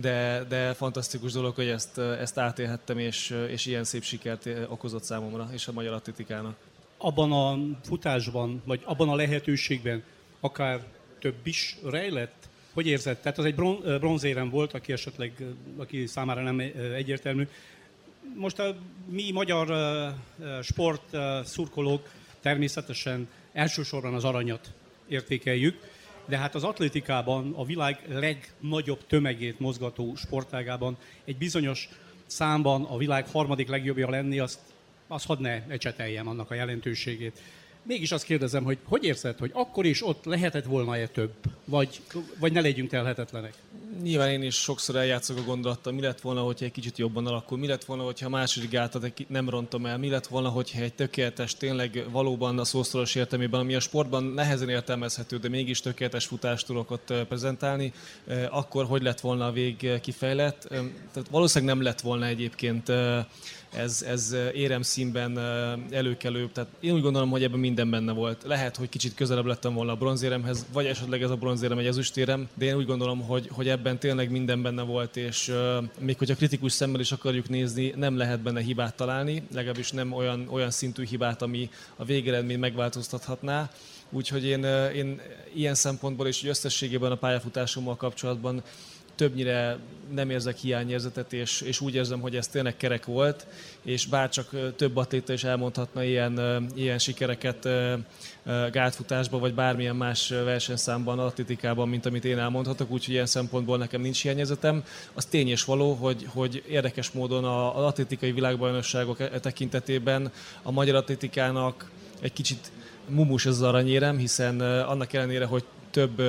de, de fantasztikus dolog, hogy ezt, ezt átélhettem, és, és ilyen szép sikert okozott számomra és a magyar atletikának. Abban a futásban, vagy abban a lehetőségben akár több is rejlett? Hogy érzed? Tehát az egy bronzérem volt, aki esetleg, aki számára nem egyértelmű. Most a mi magyar sport szurkolók természetesen elsősorban az aranyat értékeljük, de hát az atlétikában, a világ legnagyobb tömegét mozgató sportágában egy bizonyos számban a világ harmadik legjobbja lenni, azt, azt hadd ne ecseteljem annak a jelentőségét mégis azt kérdezem, hogy hogy érzed, hogy akkor is ott lehetett volna-e több, vagy, vagy ne legyünk telhetetlenek? Nyilván én is sokszor eljátszok a gondolattal, mi lett volna, hogyha egy kicsit jobban alakul, mi lett volna, hogyha második gátat nem rontom el, mi lett volna, hogyha egy tökéletes, tényleg valóban a szószoros értelmében, ami a sportban nehezen értelmezhető, de mégis tökéletes futást tudok ott prezentálni, akkor hogy lett volna a vég kifejlett. Tehát valószínűleg nem lett volna egyébként ez, ez érem színben előkelő. Tehát én úgy gondolom, hogy ebben minden benne volt. Lehet, hogy kicsit közelebb lettem volna a bronzéremhez, vagy esetleg ez a bronzérem egy ezüstérem, de én úgy gondolom, hogy, hogy ebben tényleg minden benne volt, és uh, még hogyha kritikus szemmel is akarjuk nézni, nem lehet benne hibát találni, legalábbis nem olyan, olyan szintű hibát, ami a végeredmény megváltoztathatná. Úgyhogy én, én ilyen szempontból és összességében a pályafutásommal kapcsolatban többnyire nem érzek hiányérzetet, és, és úgy érzem, hogy ez tényleg kerek volt, és bárcsak több atléta is elmondhatna ilyen, ilyen sikereket gátfutásban, vagy bármilyen más versenyszámban, atlétikában, mint amit én elmondhatok, úgyhogy ilyen szempontból nekem nincs hiányérzetem. Az tény és való, hogy, hogy érdekes módon az atlétikai világbajnokságok e tekintetében a magyar atlétikának egy kicsit mumus ez az aranyérem, hiszen annak ellenére, hogy több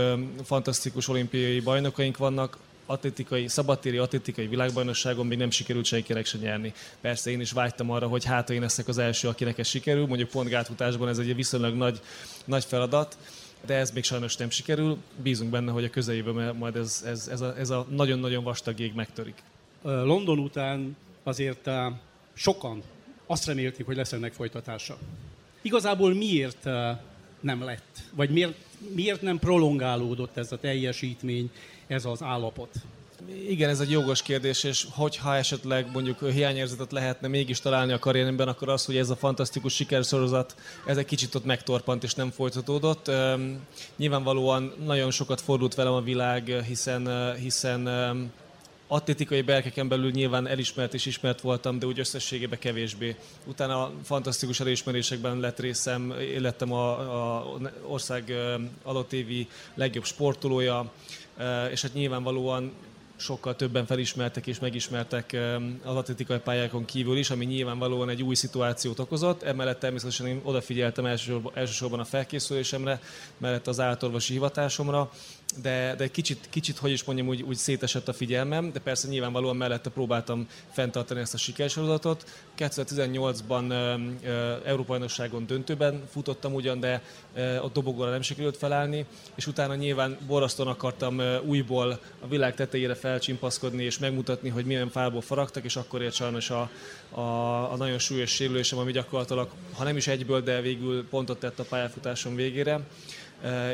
fantasztikus olimpiai bajnokaink vannak, atlétikai, szabadtéri atlétikai világbajnokságon még nem sikerült senkinek se nyerni. Persze én is vágytam arra, hogy hát én leszek az első, akinek ez sikerül, mondjuk pont gátfutásban ez egy viszonylag nagy, nagy feladat, de ez még sajnos nem sikerül. Bízunk benne, hogy a közeljövőben majd ez, ez, ez, a, ez a nagyon-nagyon vastag jég megtörik. London után azért sokan azt remélték, hogy lesz ennek folytatása. Igazából miért nem lett? Vagy miért, miért nem prolongálódott ez a teljesítmény, ez az állapot? Igen, ez egy jogos kérdés, és hogyha esetleg mondjuk hiányérzetet lehetne mégis találni a karrieremben, akkor az, hogy ez a fantasztikus sikersorozat, ez egy kicsit ott megtorpant és nem folytatódott. Nyilvánvalóan nagyon sokat fordult velem a világ, hiszen, hiszen atlétikai berkeken belül nyilván elismert és ismert voltam, de úgy összességében kevésbé. Utána fantasztikus elismerésekben lett részem, lettem a, ország alottévi legjobb sportolója, és hát nyilvánvalóan sokkal többen felismertek és megismertek az atletikai pályákon kívül is, ami nyilvánvalóan egy új szituációt okozott. Emellett természetesen én odafigyeltem elsősorban, a felkészülésemre, mellett az állatorvosi hivatásomra, de, de kicsit, kicsit, hogy is mondjam, úgy, úgy szétesett a figyelmem, de persze nyilvánvalóan mellette próbáltam fenntartani ezt a sikersorozatot. 2018-ban Európa bajnokságon döntőben futottam ugyan, de uh, ott dobogóra nem sikerült felállni, és utána nyilván borrasztóan akartam újból a világ tetejére felcsimpaszkodni és megmutatni, hogy milyen fából faragtak, és akkor ért sajnos a, a, a nagyon súlyos sérülésem, ami gyakorlatilag, ha nem is egyből, de végül pontot tett a pályafutásom végére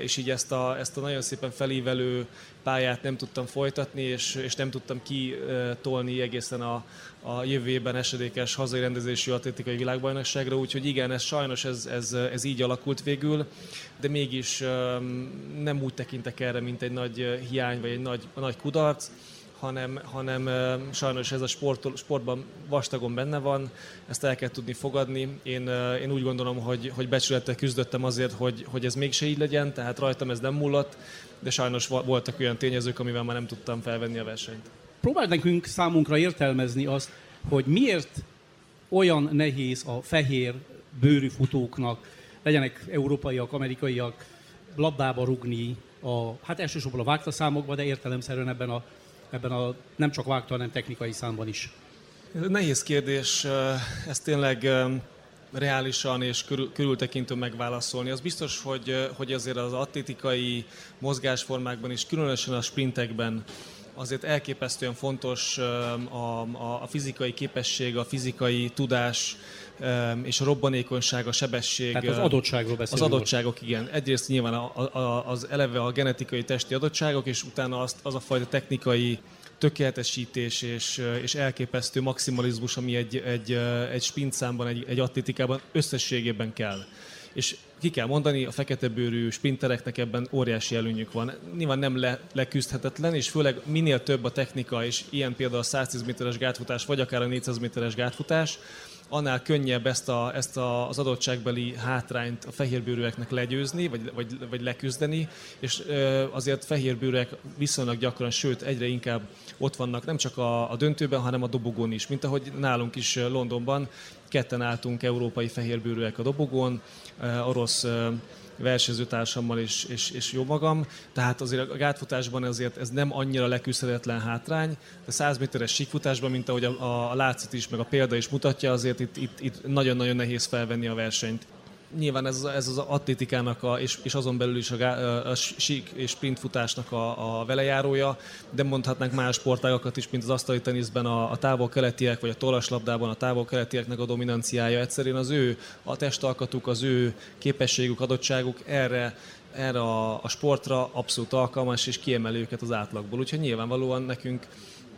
és így ezt a, ezt a nagyon szépen felívelő pályát nem tudtam folytatni, és, és nem tudtam kitolni egészen a, a jövőben esedékes hazai rendezésű atlétikai világbajnokságra, úgyhogy igen, ez sajnos ez, ez, ez így alakult végül, de mégis nem úgy tekintek erre, mint egy nagy hiány vagy egy nagy, nagy kudarc hanem, hanem sajnos ez a sport, sportban vastagon benne van, ezt el kell tudni fogadni. Én, én úgy gondolom, hogy, hogy becsülettel küzdöttem azért, hogy, hogy ez mégse így legyen, tehát rajtam ez nem múlott, de sajnos voltak olyan tényezők, amivel már nem tudtam felvenni a versenyt. Próbáld nekünk számunkra értelmezni azt, hogy miért olyan nehéz a fehér bőrű futóknak, legyenek európaiak, amerikaiak, labdába rugni, a, hát elsősorban a vágta számokban, de értelemszerűen ebben a, ebben a nem csak vágta, hanem technikai számban is. Nehéz kérdés, ez tényleg reálisan és körül, körültekintő megválaszolni. Az biztos, hogy, hogy azért az atlétikai mozgásformákban és különösen a sprintekben azért elképesztően fontos a, a, a fizikai képesség, a fizikai tudás, és a robbanékonyság, a sebesség. Tehát az adottságról beszélünk. Az adottságok, igen. Egyrészt nyilván a, a, az eleve a genetikai testi adottságok, és utána azt, az a fajta technikai tökéletesítés és, és elképesztő maximalizmus, ami egy, egy, egy sprintszámban, egy, egy atlétikában összességében kell. És ki kell mondani, a fekete bőrű sprintereknek ebben óriási előnyük van. Nyilván nem le, leküzdhetetlen, és főleg minél több a technika, és ilyen például a 110 méteres gátfutás, vagy akár a 400 méteres gátfutás, annál könnyebb ezt, a, ezt a, az adottságbeli hátrányt a fehérbőrűeknek legyőzni, vagy, vagy, vagy leküzdeni, és azért fehérbőrűek viszonylag gyakran, sőt egyre inkább ott vannak nem csak a, a döntőben, hanem a dobogón is, mint ahogy nálunk is Londonban ketten álltunk európai fehérbőrűek a dobogón, orosz versenyzőtársammal és, és, és jó magam. Tehát azért a gátfutásban azért ez nem annyira leküzdhetetlen hátrány, de 100 méteres síkfutásban, mint ahogy a, a látszat is, meg a példa is mutatja, azért itt, itt, itt nagyon-nagyon nehéz felvenni a versenyt nyilván ez, ez az atlétikának, a, és, és azon belül is a, a, sík és sprintfutásnak a, a velejárója, de mondhatnánk más sportágakat is, mint az asztali teniszben a, a távol-keletiek, vagy a tollaslabdában a távol-keletieknek a dominanciája. Egyszerűen az ő a testalkatuk, az ő képességük, adottságuk erre erre a, a sportra abszolút alkalmas, és kiemeli őket az átlagból. Úgyhogy nyilvánvalóan nekünk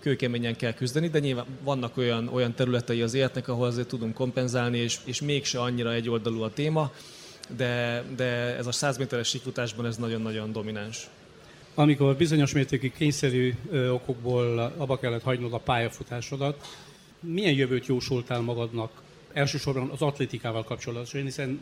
kőkeményen kell küzdeni, de nyilván vannak olyan, olyan területei az életnek, ahol azért tudunk kompenzálni, és, és mégse annyira egyoldalú a téma, de, de ez a 100 méteres síkfutásban ez nagyon-nagyon domináns. Amikor bizonyos mértékű kényszerű okokból abba kellett hagynod a pályafutásodat, milyen jövőt jósoltál magadnak elsősorban az atlétikával kapcsolatosan, hiszen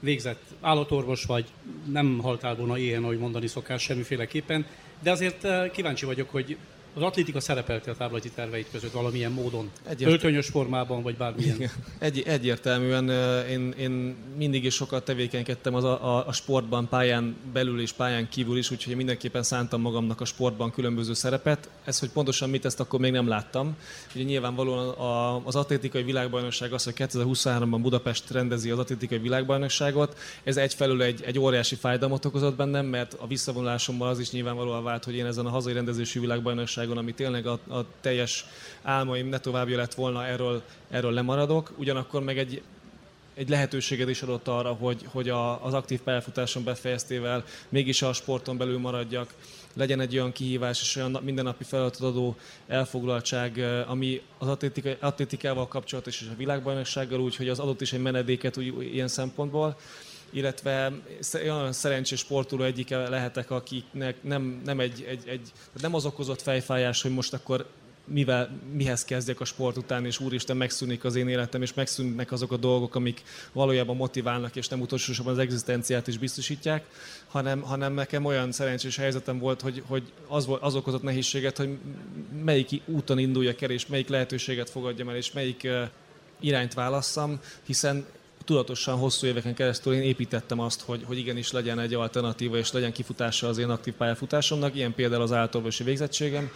végzett állatorvos vagy, nem haltál volna ilyen, ahogy mondani szokás semmiféleképpen, de azért kíváncsi vagyok, hogy az atlétika szerepelte a távlati terveit között valamilyen módon? Egyért... Öltönyös formában, vagy bármilyen? Egy, egyértelműen én, én mindig is sokat tevékenykedtem az a, a, a sportban, pályán belül és pályán kívül is, úgyhogy mindenképpen szántam magamnak a sportban különböző szerepet. Ez, hogy pontosan mit ezt akkor még nem láttam. Ugye nyilvánvalóan a, az atlétikai világbajnokság az, hogy 2023-ban Budapest rendezi az atlétikai világbajnokságot. Ez egyfelől egy, egy óriási fájdalmat okozott bennem, mert a visszavonulásommal az is nyilvánvalóan vált, hogy én ezen a hazai rendezésű világbajnokság Magyarországon, ami tényleg a, a teljes álmaim ne továbbja lett volna, erről, erről lemaradok. Ugyanakkor meg egy, egy lehetőséget is adott arra, hogy, hogy a, az aktív pályafutáson befejeztével mégis a sporton belül maradjak, legyen egy olyan kihívás és olyan mindennapi feladatot adó elfoglaltság, ami az atlétikával kapcsolatos és a világbajnoksággal úgy, hogy az adott is egy menedéket úgy, ilyen szempontból illetve olyan szerencsés sportoló egyike lehetek, akiknek nem, nem, egy, egy, egy, nem az okozott fejfájás, hogy most akkor mivel, mihez kezdjek a sport után, és úristen, megszűnik az én életem, és megszűnnek azok a dolgok, amik valójában motiválnak, és nem utolsó az egzisztenciát is biztosítják, hanem, hanem nekem olyan szerencsés helyzetem volt, hogy, hogy az, az okozott nehézséget, hogy melyik úton induljak el, és melyik lehetőséget fogadjam el, és melyik irányt válasszam, hiszen tudatosan hosszú éveken keresztül én építettem azt, hogy, hogy igenis legyen egy alternatíva, és legyen kifutása az én aktív pályafutásomnak, ilyen például az állatorvosi végzettségem,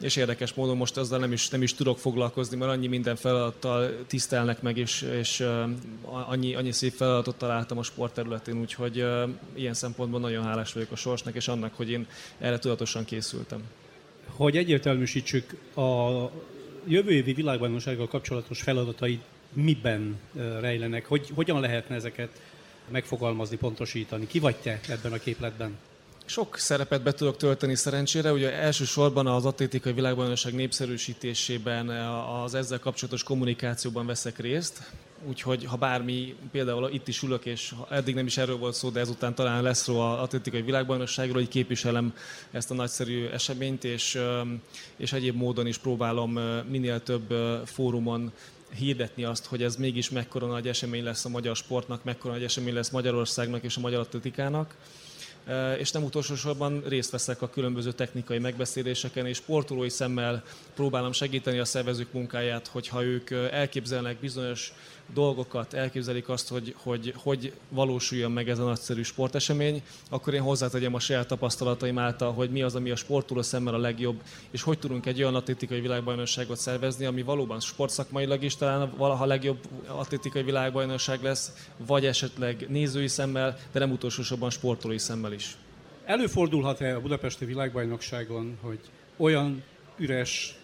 és érdekes módon most ezzel nem is, nem is tudok foglalkozni, mert annyi minden feladattal tisztelnek meg, és, és annyi, annyi szép feladatot találtam a sport területén, úgyhogy ilyen szempontból nagyon hálás vagyok a sorsnak, és annak, hogy én erre tudatosan készültem. Hogy egyértelműsítsük a jövő évi világbajnoksággal kapcsolatos feladatait miben rejlenek, hogy hogyan lehetne ezeket megfogalmazni, pontosítani? Ki vagy te ebben a képletben? Sok szerepet be tudok tölteni szerencsére. Ugye elsősorban az atlétikai világbajnokság népszerűsítésében, az ezzel kapcsolatos kommunikációban veszek részt. Úgyhogy ha bármi, például itt is ülök, és eddig nem is erről volt szó, de ezután talán lesz szó az atlétikai világbajnokságról, hogy képviselem ezt a nagyszerű eseményt, és, és egyéb módon is próbálom minél több fórumon hirdetni azt, hogy ez mégis mekkora nagy esemény lesz a magyar sportnak, mekkora nagy esemény lesz Magyarországnak és a magyar atletikának. és nem utolsó sorban részt veszek a különböző technikai megbeszéléseken, és sportolói szemmel próbálom segíteni a szervezők munkáját, hogyha ők elképzelnek bizonyos dolgokat, elképzelik azt, hogy, hogy hogy valósuljon meg ez a nagyszerű sportesemény, akkor én hozzátegyem a saját tapasztalataim által, hogy mi az, ami a sportoló szemmel a legjobb, és hogy tudunk egy olyan atlétikai világbajnokságot szervezni, ami valóban sportszakmailag is talán valaha legjobb atlétikai világbajnokság lesz, vagy esetleg nézői szemmel, de nem utolsó sorban sportolói szemmel is. Előfordulhat-e a Budapesti világbajnokságon, hogy olyan üres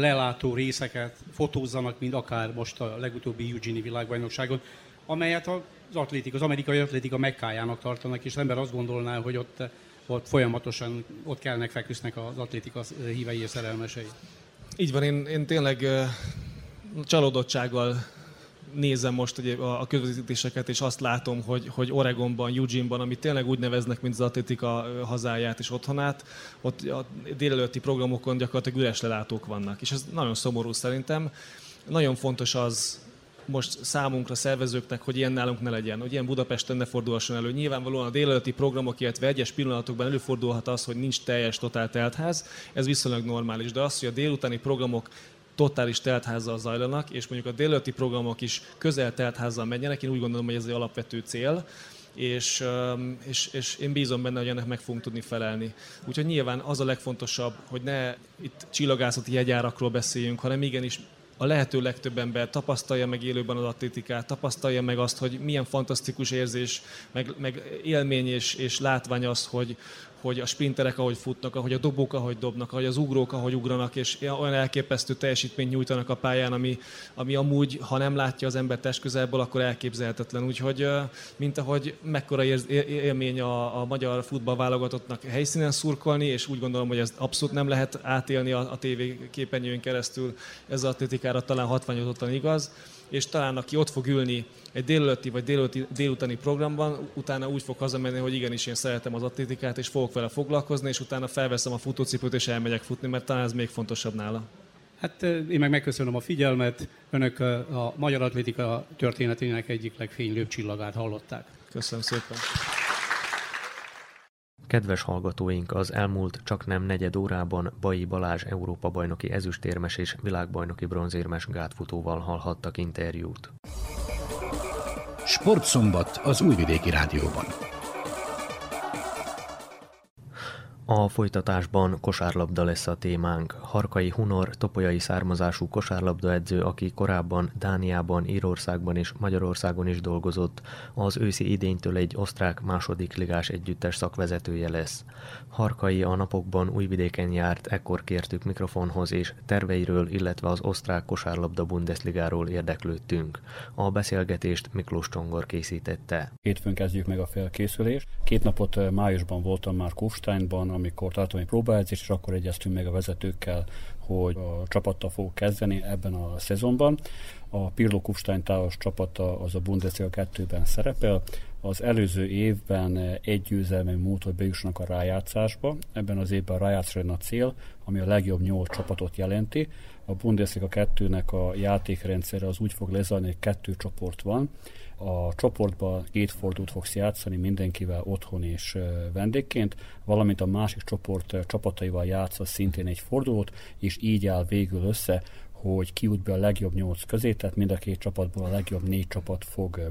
lelátó részeket fotózzanak, mint akár most a legutóbbi Eugene világbajnokságon, amelyet az atlétika, az amerikai atlétika mekkájának tartanak, és az ember azt gondolná, hogy ott, ott folyamatosan ott kellnek feküsznek az atlétika hívei és szerelmesei. Így van, én, én tényleg csalódottsággal nézem most ugye a közvetítéseket, és azt látom, hogy, hogy Oregonban, Eugene-ban, amit tényleg úgy neveznek, mint az atlétika hazáját és otthonát, ott a délelőtti programokon gyakorlatilag üres lelátók vannak. És ez nagyon szomorú szerintem. Nagyon fontos az, most számunkra, szervezőknek, hogy ilyen nálunk ne legyen, hogy ilyen Budapesten ne fordulhasson elő. Nyilvánvalóan a délelőtti programok, illetve egyes pillanatokban előfordulhat az, hogy nincs teljes totál teltház, ez viszonylag normális, de az, hogy a délutáni programok totális teltházzal zajlanak, és mondjuk a délelőtti programok is közel teltházzal menjenek. Én úgy gondolom, hogy ez egy alapvető cél és, és, és én bízom benne, hogy ennek meg fogunk tudni felelni. Úgyhogy nyilván az a legfontosabb, hogy ne itt csillagászati jegyárakról beszéljünk, hanem igenis a lehető legtöbb ember tapasztalja meg élőben az atlétikát, tapasztalja meg azt, hogy milyen fantasztikus érzés, meg, meg élmény és, és látvány az, hogy, hogy a sprinterek ahogy futnak, ahogy a dobók ahogy dobnak, ahogy az ugrók ahogy ugranak, és olyan elképesztő teljesítményt nyújtanak a pályán, ami, ami amúgy, ha nem látja az ember test közelből, akkor elképzelhetetlen. Úgyhogy, mint ahogy mekkora élmény a, a magyar futballválogatottnak helyszínen szurkolni, és úgy gondolom, hogy ez abszolút nem lehet átélni a, a tévé képernyőn keresztül, ez az atlétikára talán hatványozottan igaz és talán aki ott fog ülni egy délelőtti vagy délelőtti, délutáni programban, utána úgy fog hazamenni, hogy igenis én szeretem az atlétikát, és fogok vele foglalkozni, és utána felveszem a futócipőt, és elmegyek futni, mert talán ez még fontosabb nála. Hát én meg megköszönöm a figyelmet. Önök a magyar atlétika történetének egyik legfénylőbb csillagát hallották. Köszönöm szépen. Kedves hallgatóink, az elmúlt csak nem negyed órában Bai Balázs Európa-bajnoki ezüstérmes és világbajnoki bronzérmes gátfutóval hallhattak interjút. Sportszombat az Újvidéki Rádióban. A folytatásban kosárlabda lesz a témánk. Harkai Hunor topolyai származású kosárlabdaedző, aki korábban Dániában, Írországban és Magyarországon is dolgozott, az őszi idénytől egy osztrák második ligás együttes szakvezetője lesz. Harkai a napokban Újvidéken járt, ekkor kértük mikrofonhoz és terveiről, illetve az osztrák kosárlabda Bundesligáról érdeklődtünk. A beszélgetést Miklós Csongor készítette. Hétfőn kezdjük meg a felkészülést. Két napot májusban voltam már Kufsteinban, amikor tartom egy próbaedzést, és akkor egyeztünk meg a vezetőkkel, hogy a csapattal fog kezdeni ebben a szezonban. A Pirlo Kufstein táros csapata az a Bundesliga 2-ben szerepel. Az előző évben egy győzelmi múlt, hogy bejussanak a rájátszásba. Ebben az évben a rájátszás a cél, ami a legjobb nyolc csapatot jelenti. A Bundesliga 2-nek a játékrendszere az úgy fog lezajlani, hogy kettő csoport van a csoportban két fordult fogsz játszani mindenkivel otthon és vendégként, valamint a másik csoport csapataival játszasz szintén egy fordulót, és így áll végül össze, hogy kiút be a legjobb nyolc közé, tehát mind a két csapatból a legjobb négy csapat fog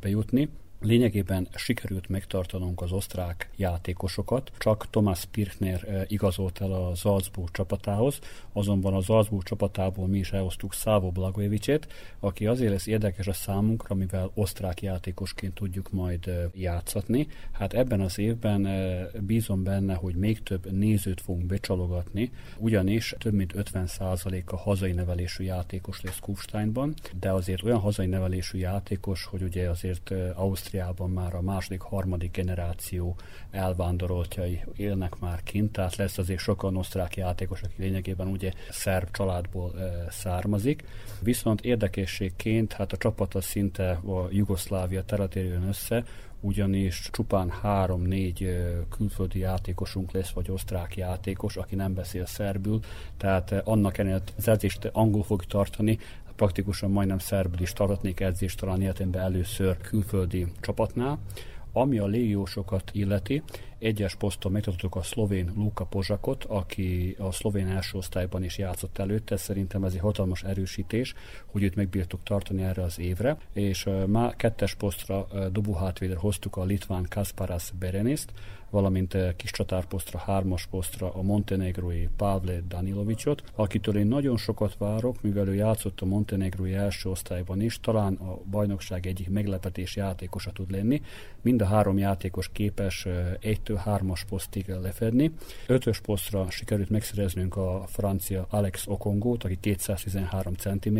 bejutni. Lényegében sikerült megtartanunk az osztrák játékosokat, csak Thomas Pirchner eh, igazolt el a Salzburg csapatához, azonban a Salzburg csapatából mi is elhoztuk Szávó Blagojevicsét, aki azért lesz érdekes a számunkra, mivel osztrák játékosként tudjuk majd eh, játszatni. Hát ebben az évben eh, bízom benne, hogy még több nézőt fogunk becsalogatni, ugyanis több mint 50% a hazai nevelésű játékos lesz Kufsteinban, de azért olyan hazai nevelésű játékos, hogy ugye azért Ausztria Ausztriában már a második, harmadik generáció elvándoroltjai élnek már kint, tehát lesz azért sokan osztrák játékos, aki lényegében ugye szerb családból e, származik. Viszont érdekességként hát a csapata szinte a Jugoszlávia területén össze, ugyanis csupán három-négy külföldi játékosunk lesz, vagy osztrák játékos, aki nem beszél szerbül, tehát annak ellenére az edzést angol fog tartani, praktikusan majdnem szerbül is tarthatnék edzést talán életemben először külföldi csapatnál. Ami a légiósokat illeti, egyes poszton megtartottuk a szlovén Luka Pozsakot, aki a szlovén első osztályban is játszott előtte. Szerintem ez egy hatalmas erősítés, hogy őt megbírtuk tartani erre az évre. És már kettes posztra dobóhátvéder hoztuk a litván Kasparas Bereniszt, valamint kis csatárposztra, hármas posztra a montenegrói Pavle Danilovicsot, akitől én nagyon sokat várok, mivel ő játszott a montenegrói első osztályban is, talán a bajnokság egyik meglepetés játékosa tud lenni. Mind a három játékos képes egytől hármas posztig lefedni. Ötös posztra sikerült megszereznünk a francia Alex Okongót, aki 213 cm,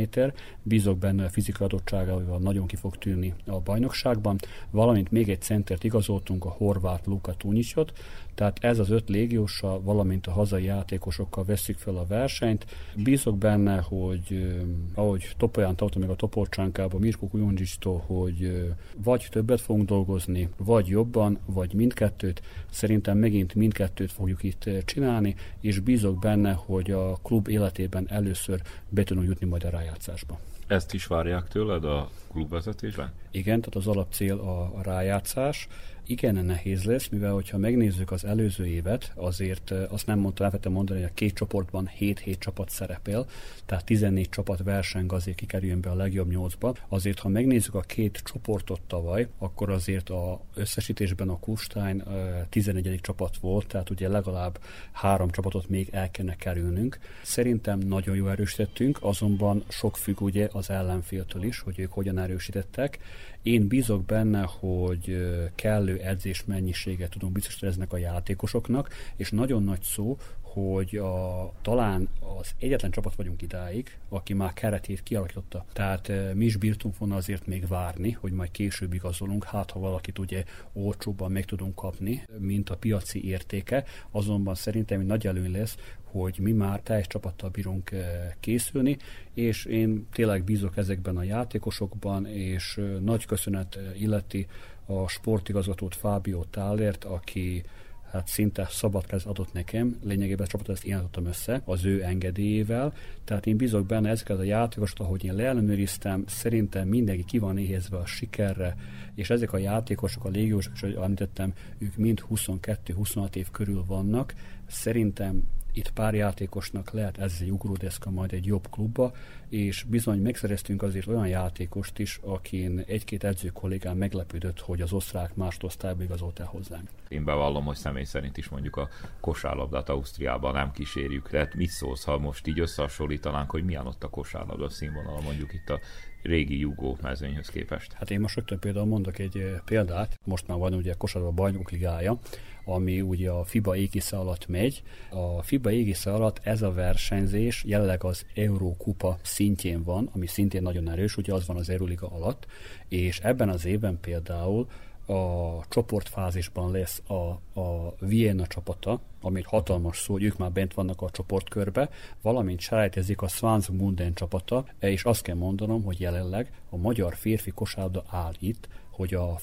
bízok benne a fizikai adottságával nagyon ki fog tűnni a bajnokságban, valamint még egy centert igazoltunk a horvát Luka Tunyicsot, tehát ez az öt légióssal, valamint a hazai játékosokkal veszik fel a versenyt. Bízok benne, hogy ahogy Topolyán tartom meg a Toporcsánkába, Mirko Kujondzsistól, hogy vagy többet fogunk dolgozni, vagy jobban, vagy mindkettőt. Szerintem megint mindkettőt fogjuk itt csinálni, és bízok benne, hogy a klub életében először be tudunk jutni majd a rájátszásba. Ezt is várják tőled a klubvezetésben? Igen, tehát az alapcél a rájátszás igen nehéz lesz, mivel hogyha megnézzük az előző évet, azért azt nem mondta, elvettem mondani, hogy a két csoportban 7-7 csapat szerepel, tehát 14 csapat verseng azért kikerüljön be a legjobb nyolcba. Azért, ha megnézzük a két csoportot tavaly, akkor azért a összesítésben a Kustein 11. csapat volt, tehát ugye legalább három csapatot még el kellene kerülnünk. Szerintem nagyon jó erősítettünk, azonban sok függ ugye az ellenféltől is, hogy ők hogyan erősítettek. Én bízok benne, hogy kellő edzés mennyiséget tudunk biztosítani eznek a játékosoknak, és nagyon nagy szó, hogy a, talán az egyetlen csapat vagyunk idáig, aki már keretét kialakította. Tehát mi is bírtunk volna azért még várni, hogy majd később igazolunk, hát ha valakit ugye olcsóbban meg tudunk kapni, mint a piaci értéke, azonban szerintem egy nagy előny lesz, hogy mi már teljes csapattal bírunk készülni, és én tényleg bízok ezekben a játékosokban, és nagy köszönet illeti a sportigazgatót Fábio Tálért, aki hát szinte szabad kez adott nekem, lényegében a csapatot ezt én adottam össze az ő engedélyével, tehát én bízok benne ezeket a játékosokat, ahogy én leellenőriztem, szerintem mindenki ki van éhezve a sikerre, és ezek a játékosok, a légiósok, és ahogy említettem, ők mind 22-26 év körül vannak, szerintem itt pár játékosnak lehet ez egy ugródeszka majd egy jobb klubba, és bizony megszereztünk azért olyan játékost is, akin egy-két edző kollégám meglepődött, hogy az osztrák másodosztályba igazolt el hozzánk. Én bevallom, hogy személy szerint is mondjuk a kosárlabdát Ausztriában nem kísérjük. Tehát mit szólsz, ha most így összehasonlítanánk, hogy milyen ott a kosárlabda színvonal mondjuk itt a régi jugó mezőnyhöz képest? Hát én most rögtön például mondok egy eh, példát. Most már van ugye a kosárlabda bajnokok ligája, ami ugye a FIBA égisze alatt megy. A FIBA égisze alatt ez a versenyzés jelenleg az Eurókupa szintjén van, ami szintén nagyon erős, ugye az van az Euróliga alatt, és ebben az évben például a csoportfázisban lesz a, a Vienna csapata, ami hatalmas szó, hogy ők már bent vannak a csoportkörbe, valamint selejtezik a Swans Munden csapata, és azt kell mondanom, hogy jelenleg a magyar férfi kosárda áll itt, hogy a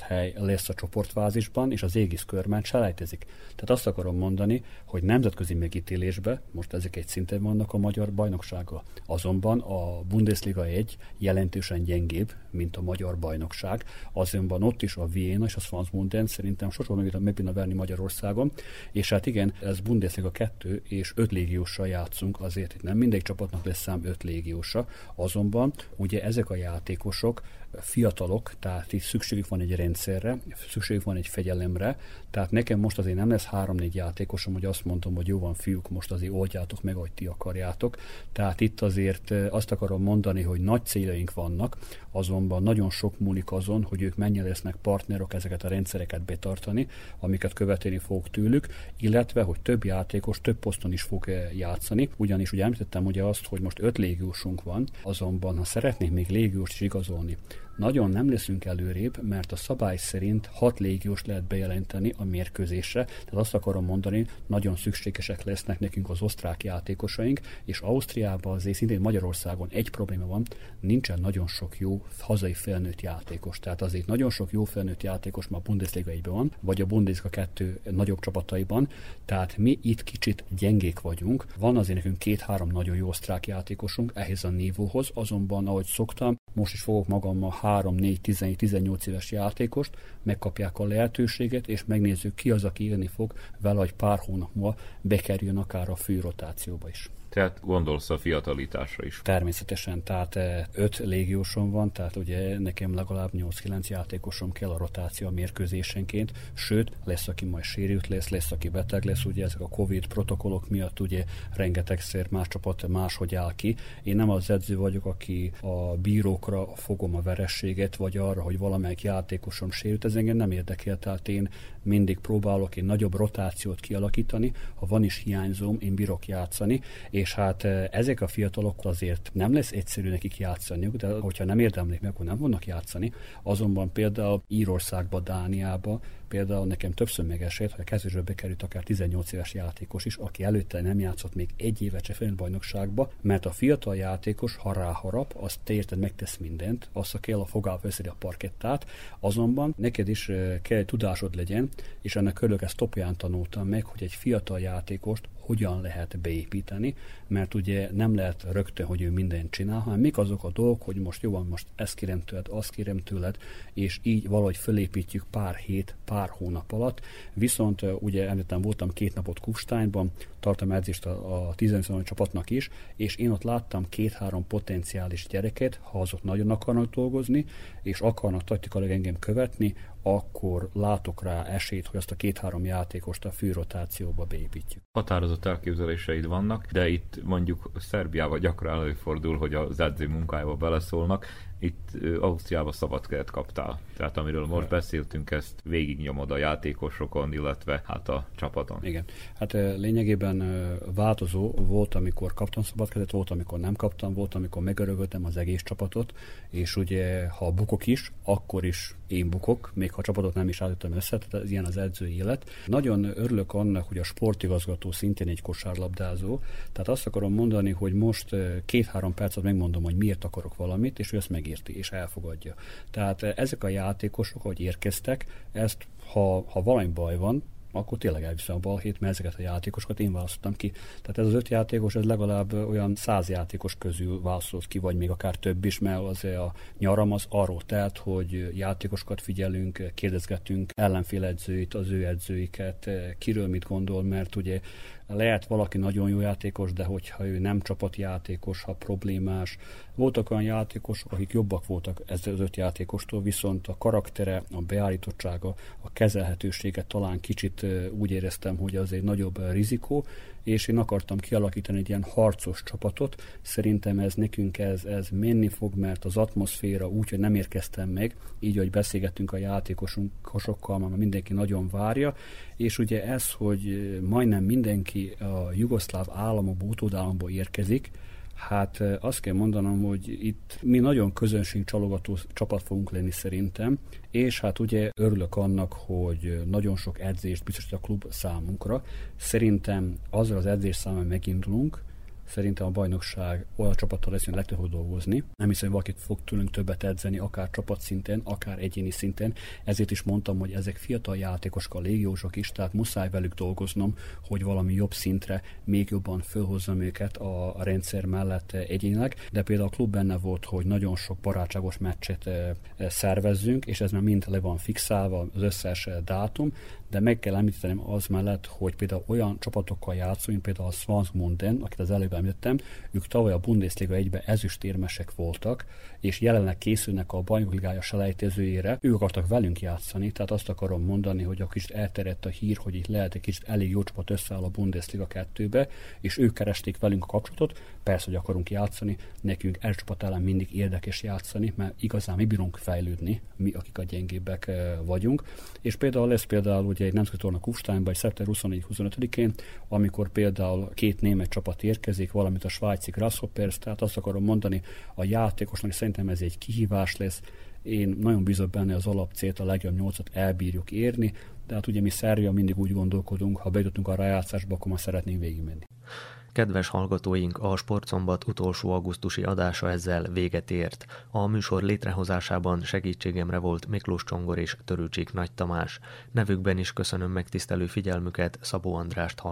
hely lesz a csoportvázisban, és az égisz körben selejtezik. Tehát azt akarom mondani, hogy nemzetközi megítélésbe, most ezek egy szinten vannak a magyar bajnoksággal. Azonban a Bundesliga egy jelentősen gyengébb, mint a magyar bajnokság. Azonban ott is a Vienna és a Swansmunden szerintem sosem meg, meg bírna verni Magyarországon. És hát igen, ez Bundesliga 2 és 5 légióssal játszunk, azért itt nem mindegy csapatnak lesz szám 5 légiósa. Azonban ugye ezek a játékosok fiatalok, tehát itt szükségük van egy rendszerre, szükségük van egy fegyelemre, tehát nekem most azért nem lesz három-négy játékosom, hogy azt mondom, hogy jó van fiúk, most azért oldjátok meg, hogy ti akarjátok. Tehát itt azért azt akarom mondani, hogy nagy céljaink vannak, azonban nagyon sok múlik azon, hogy ők mennyire lesznek partnerok ezeket a rendszereket betartani, amiket követeni fog tőlük, illetve, hogy több játékos több poszton is fog játszani, ugyanis ugye említettem ugye azt, hogy most öt légiósunk van, azonban ha szeretnék még légióst is igazolni, nagyon nem leszünk előrébb, mert a szabály szerint hat légiós lehet bejelenteni a mérkőzésre, tehát azt akarom mondani, nagyon szükségesek lesznek nekünk az osztrák játékosaink, és Ausztriában azért szintén Magyarországon egy probléma van, nincsen nagyon sok jó hazai felnőtt játékos. Tehát azért nagyon sok jó felnőtt játékos már a Bundesliga 1 van, vagy a Bundesliga 2 nagyobb csapataiban, tehát mi itt kicsit gyengék vagyunk. Van azért nekünk két-három nagyon jó osztrák játékosunk ehhez a nívóhoz, azonban ahogy szoktam, most is fogok magammal 3, 4, 14, 18 éves játékost, megkapják a lehetőséget, és megnézzük ki az, aki írni fog, vele, hogy pár hónap múlva bekerüljön akár a fűrotációba is. Tehát gondolsz a fiatalításra is? Természetesen, tehát eh, öt légiósom van, tehát ugye nekem legalább 8-9 játékosom kell a rotáció a mérkőzésenként, sőt, lesz, aki majd sérült lesz, lesz, aki beteg lesz, ugye ezek a Covid protokollok miatt ugye rengetegszer más csapat máshogy áll ki. Én nem az edző vagyok, aki a bírókra fogom a verességet, vagy arra, hogy valamelyik játékosom sérült, ez engem nem érdekel, tehát én mindig próbálok egy nagyobb rotációt kialakítani, ha van is hiányzóm, én bírok játszani, és hát ezek a fiatalok azért nem lesz egyszerű nekik játszaniuk, de hogyha nem érdemlik meg, akkor nem fognak játszani. Azonban például Írországba, Dániába Például nekem többször megesett, hogy a kezdésbe bekerült akár 18 éves játékos is, aki előtte nem játszott még egy évet se bajnokságba, mert a fiatal játékos, ha ráharap, az te érted megtesz mindent, azt kell a fogába veszi a parkettát, azonban neked is kell tudásod legyen, és ennek körül ezt topján tanultam meg, hogy egy fiatal játékost hogyan lehet beépíteni, mert ugye nem lehet rögtön, hogy ő mindent csinál, hanem mik azok a dolgok, hogy most jó van, most ezt kérem tőled, azt kérem tőled, és így valahogy fölépítjük pár hét, pár hónap alatt. Viszont ugye említettem, voltam két napot Kufsteinban, tartom edzést a, a 15 csapatnak is, és én ott láttam két-három potenciális gyereket, ha azok nagyon akarnak dolgozni, és akarnak taktikailag engem követni, akkor látok rá esélyt, hogy azt a két-három játékost a fűrotációba beépítjük. Határozott elképzeléseid vannak, de itt mondjuk Szerbiával gyakran előfordul, hogy az edző munkájába beleszólnak, itt Ausztriába szabad keret kaptál. Tehát amiről most beszéltünk, ezt végignyomod a játékosokon, illetve hát a csapaton. Igen. Hát lényegében változó volt, amikor kaptam szabadkezet, volt, amikor nem kaptam, volt, amikor megörögöttem az egész csapatot, és ugye ha bukok is, akkor is én bukok, még ha a csapatot nem is állítottam össze, tehát ez ilyen az edzői élet. Nagyon örülök annak, hogy a sportigazgató szintén egy kosárlabdázó, tehát azt akarom mondani, hogy most két-három percet megmondom, hogy miért akarok valamit, és ő ezt megérti és elfogadja. Tehát ezek a játékosok, hogy érkeztek, ezt ha, ha valami baj van, akkor tényleg elviszem a balhét, mert ezeket a játékosokat én választottam ki. Tehát ez az öt játékos, ez legalább olyan száz játékos közül választott ki, vagy még akár több is, mert az a nyaram az arról telt, hogy játékosokat figyelünk, kérdezgetünk ellenfél edzőit, az ő edzőiket, kiről mit gondol, mert ugye lehet valaki nagyon jó játékos, de hogyha ő nem csapatjátékos, ha problémás. Voltak olyan játékosok, akik jobbak voltak ez az öt játékostól, viszont a karaktere, a beállítottsága, a kezelhetősége talán kicsit úgy éreztem, hogy az egy nagyobb rizikó, és én akartam kialakítani egy ilyen harcos csapatot. Szerintem ez nekünk ez, ez menni fog, mert az atmoszféra úgy, hogy nem érkeztem meg, így, hogy beszélgettünk a játékosokkal, mert mindenki nagyon várja, és ugye ez, hogy majdnem mindenki a jugoszláv államokból, utódállamból érkezik, Hát azt kell mondanom, hogy itt mi nagyon csalogató csapat fogunk lenni szerintem, és hát ugye örülök annak, hogy nagyon sok edzést biztosít a klub számunkra. Szerintem azzal az edzés számmal megindulunk, Szerintem a bajnokság olyan csapattal lesz, hogy le tudok dolgozni. Nem hiszem, hogy valakit fog tőlünk többet edzeni, akár csapatszinten, akár egyéni szinten. Ezért is mondtam, hogy ezek fiatal játékosok, a légiósok is, tehát muszáj velük dolgoznom, hogy valami jobb szintre még jobban fölhozzam őket a rendszer mellett egyénileg. De például a klub benne volt, hogy nagyon sok barátságos meccset eh, szervezzünk, és ez már mind le van fixálva az összes eh, dátum, de meg kell említenem az mellett, hogy például olyan csapatokkal játszunk, mint például a Swansmunden, akit az előbb említettem, ők tavaly a Bundesliga egybe ezüstérmesek voltak, és jelenleg készülnek a bajnokligája selejtezőjére, ők akartak velünk játszani, tehát azt akarom mondani, hogy a kicsit elterjedt a hír, hogy itt lehet egy kicsit elég jó csapat összeáll a Bundesliga 2-be, és ők keresték velünk a kapcsolatot, persze, hogy akarunk játszani, nekünk első csapat ellen mindig érdekes játszani, mert igazán mi bírunk fejlődni, mi, akik a gyengébbek eh, vagyunk, és például lesz például ugye egy nemzetközi torna Kufsteinban, egy szeptember 24-25-én, amikor például két német csapat érkezik, valamint a svájci Grasshoppers, tehát azt akarom mondani, a játékosnak szerintem ez egy kihívás lesz, én nagyon bízok benne, az alapcélt, a legjobb nyolcat elbírjuk érni, de hát ugye mi Szerbia mindig úgy gondolkodunk, ha bejutottunk a rájátszásba, akkor már szeretnénk végigmenni. Kedves hallgatóink, a Sportszombat utolsó augusztusi adása ezzel véget ért. A műsor létrehozásában segítségemre volt Miklós Csongor és Törőcsik Nagy Tamás. Nevükben is köszönöm megtisztelő figyelmüket, Szabó Andrást hallgatók.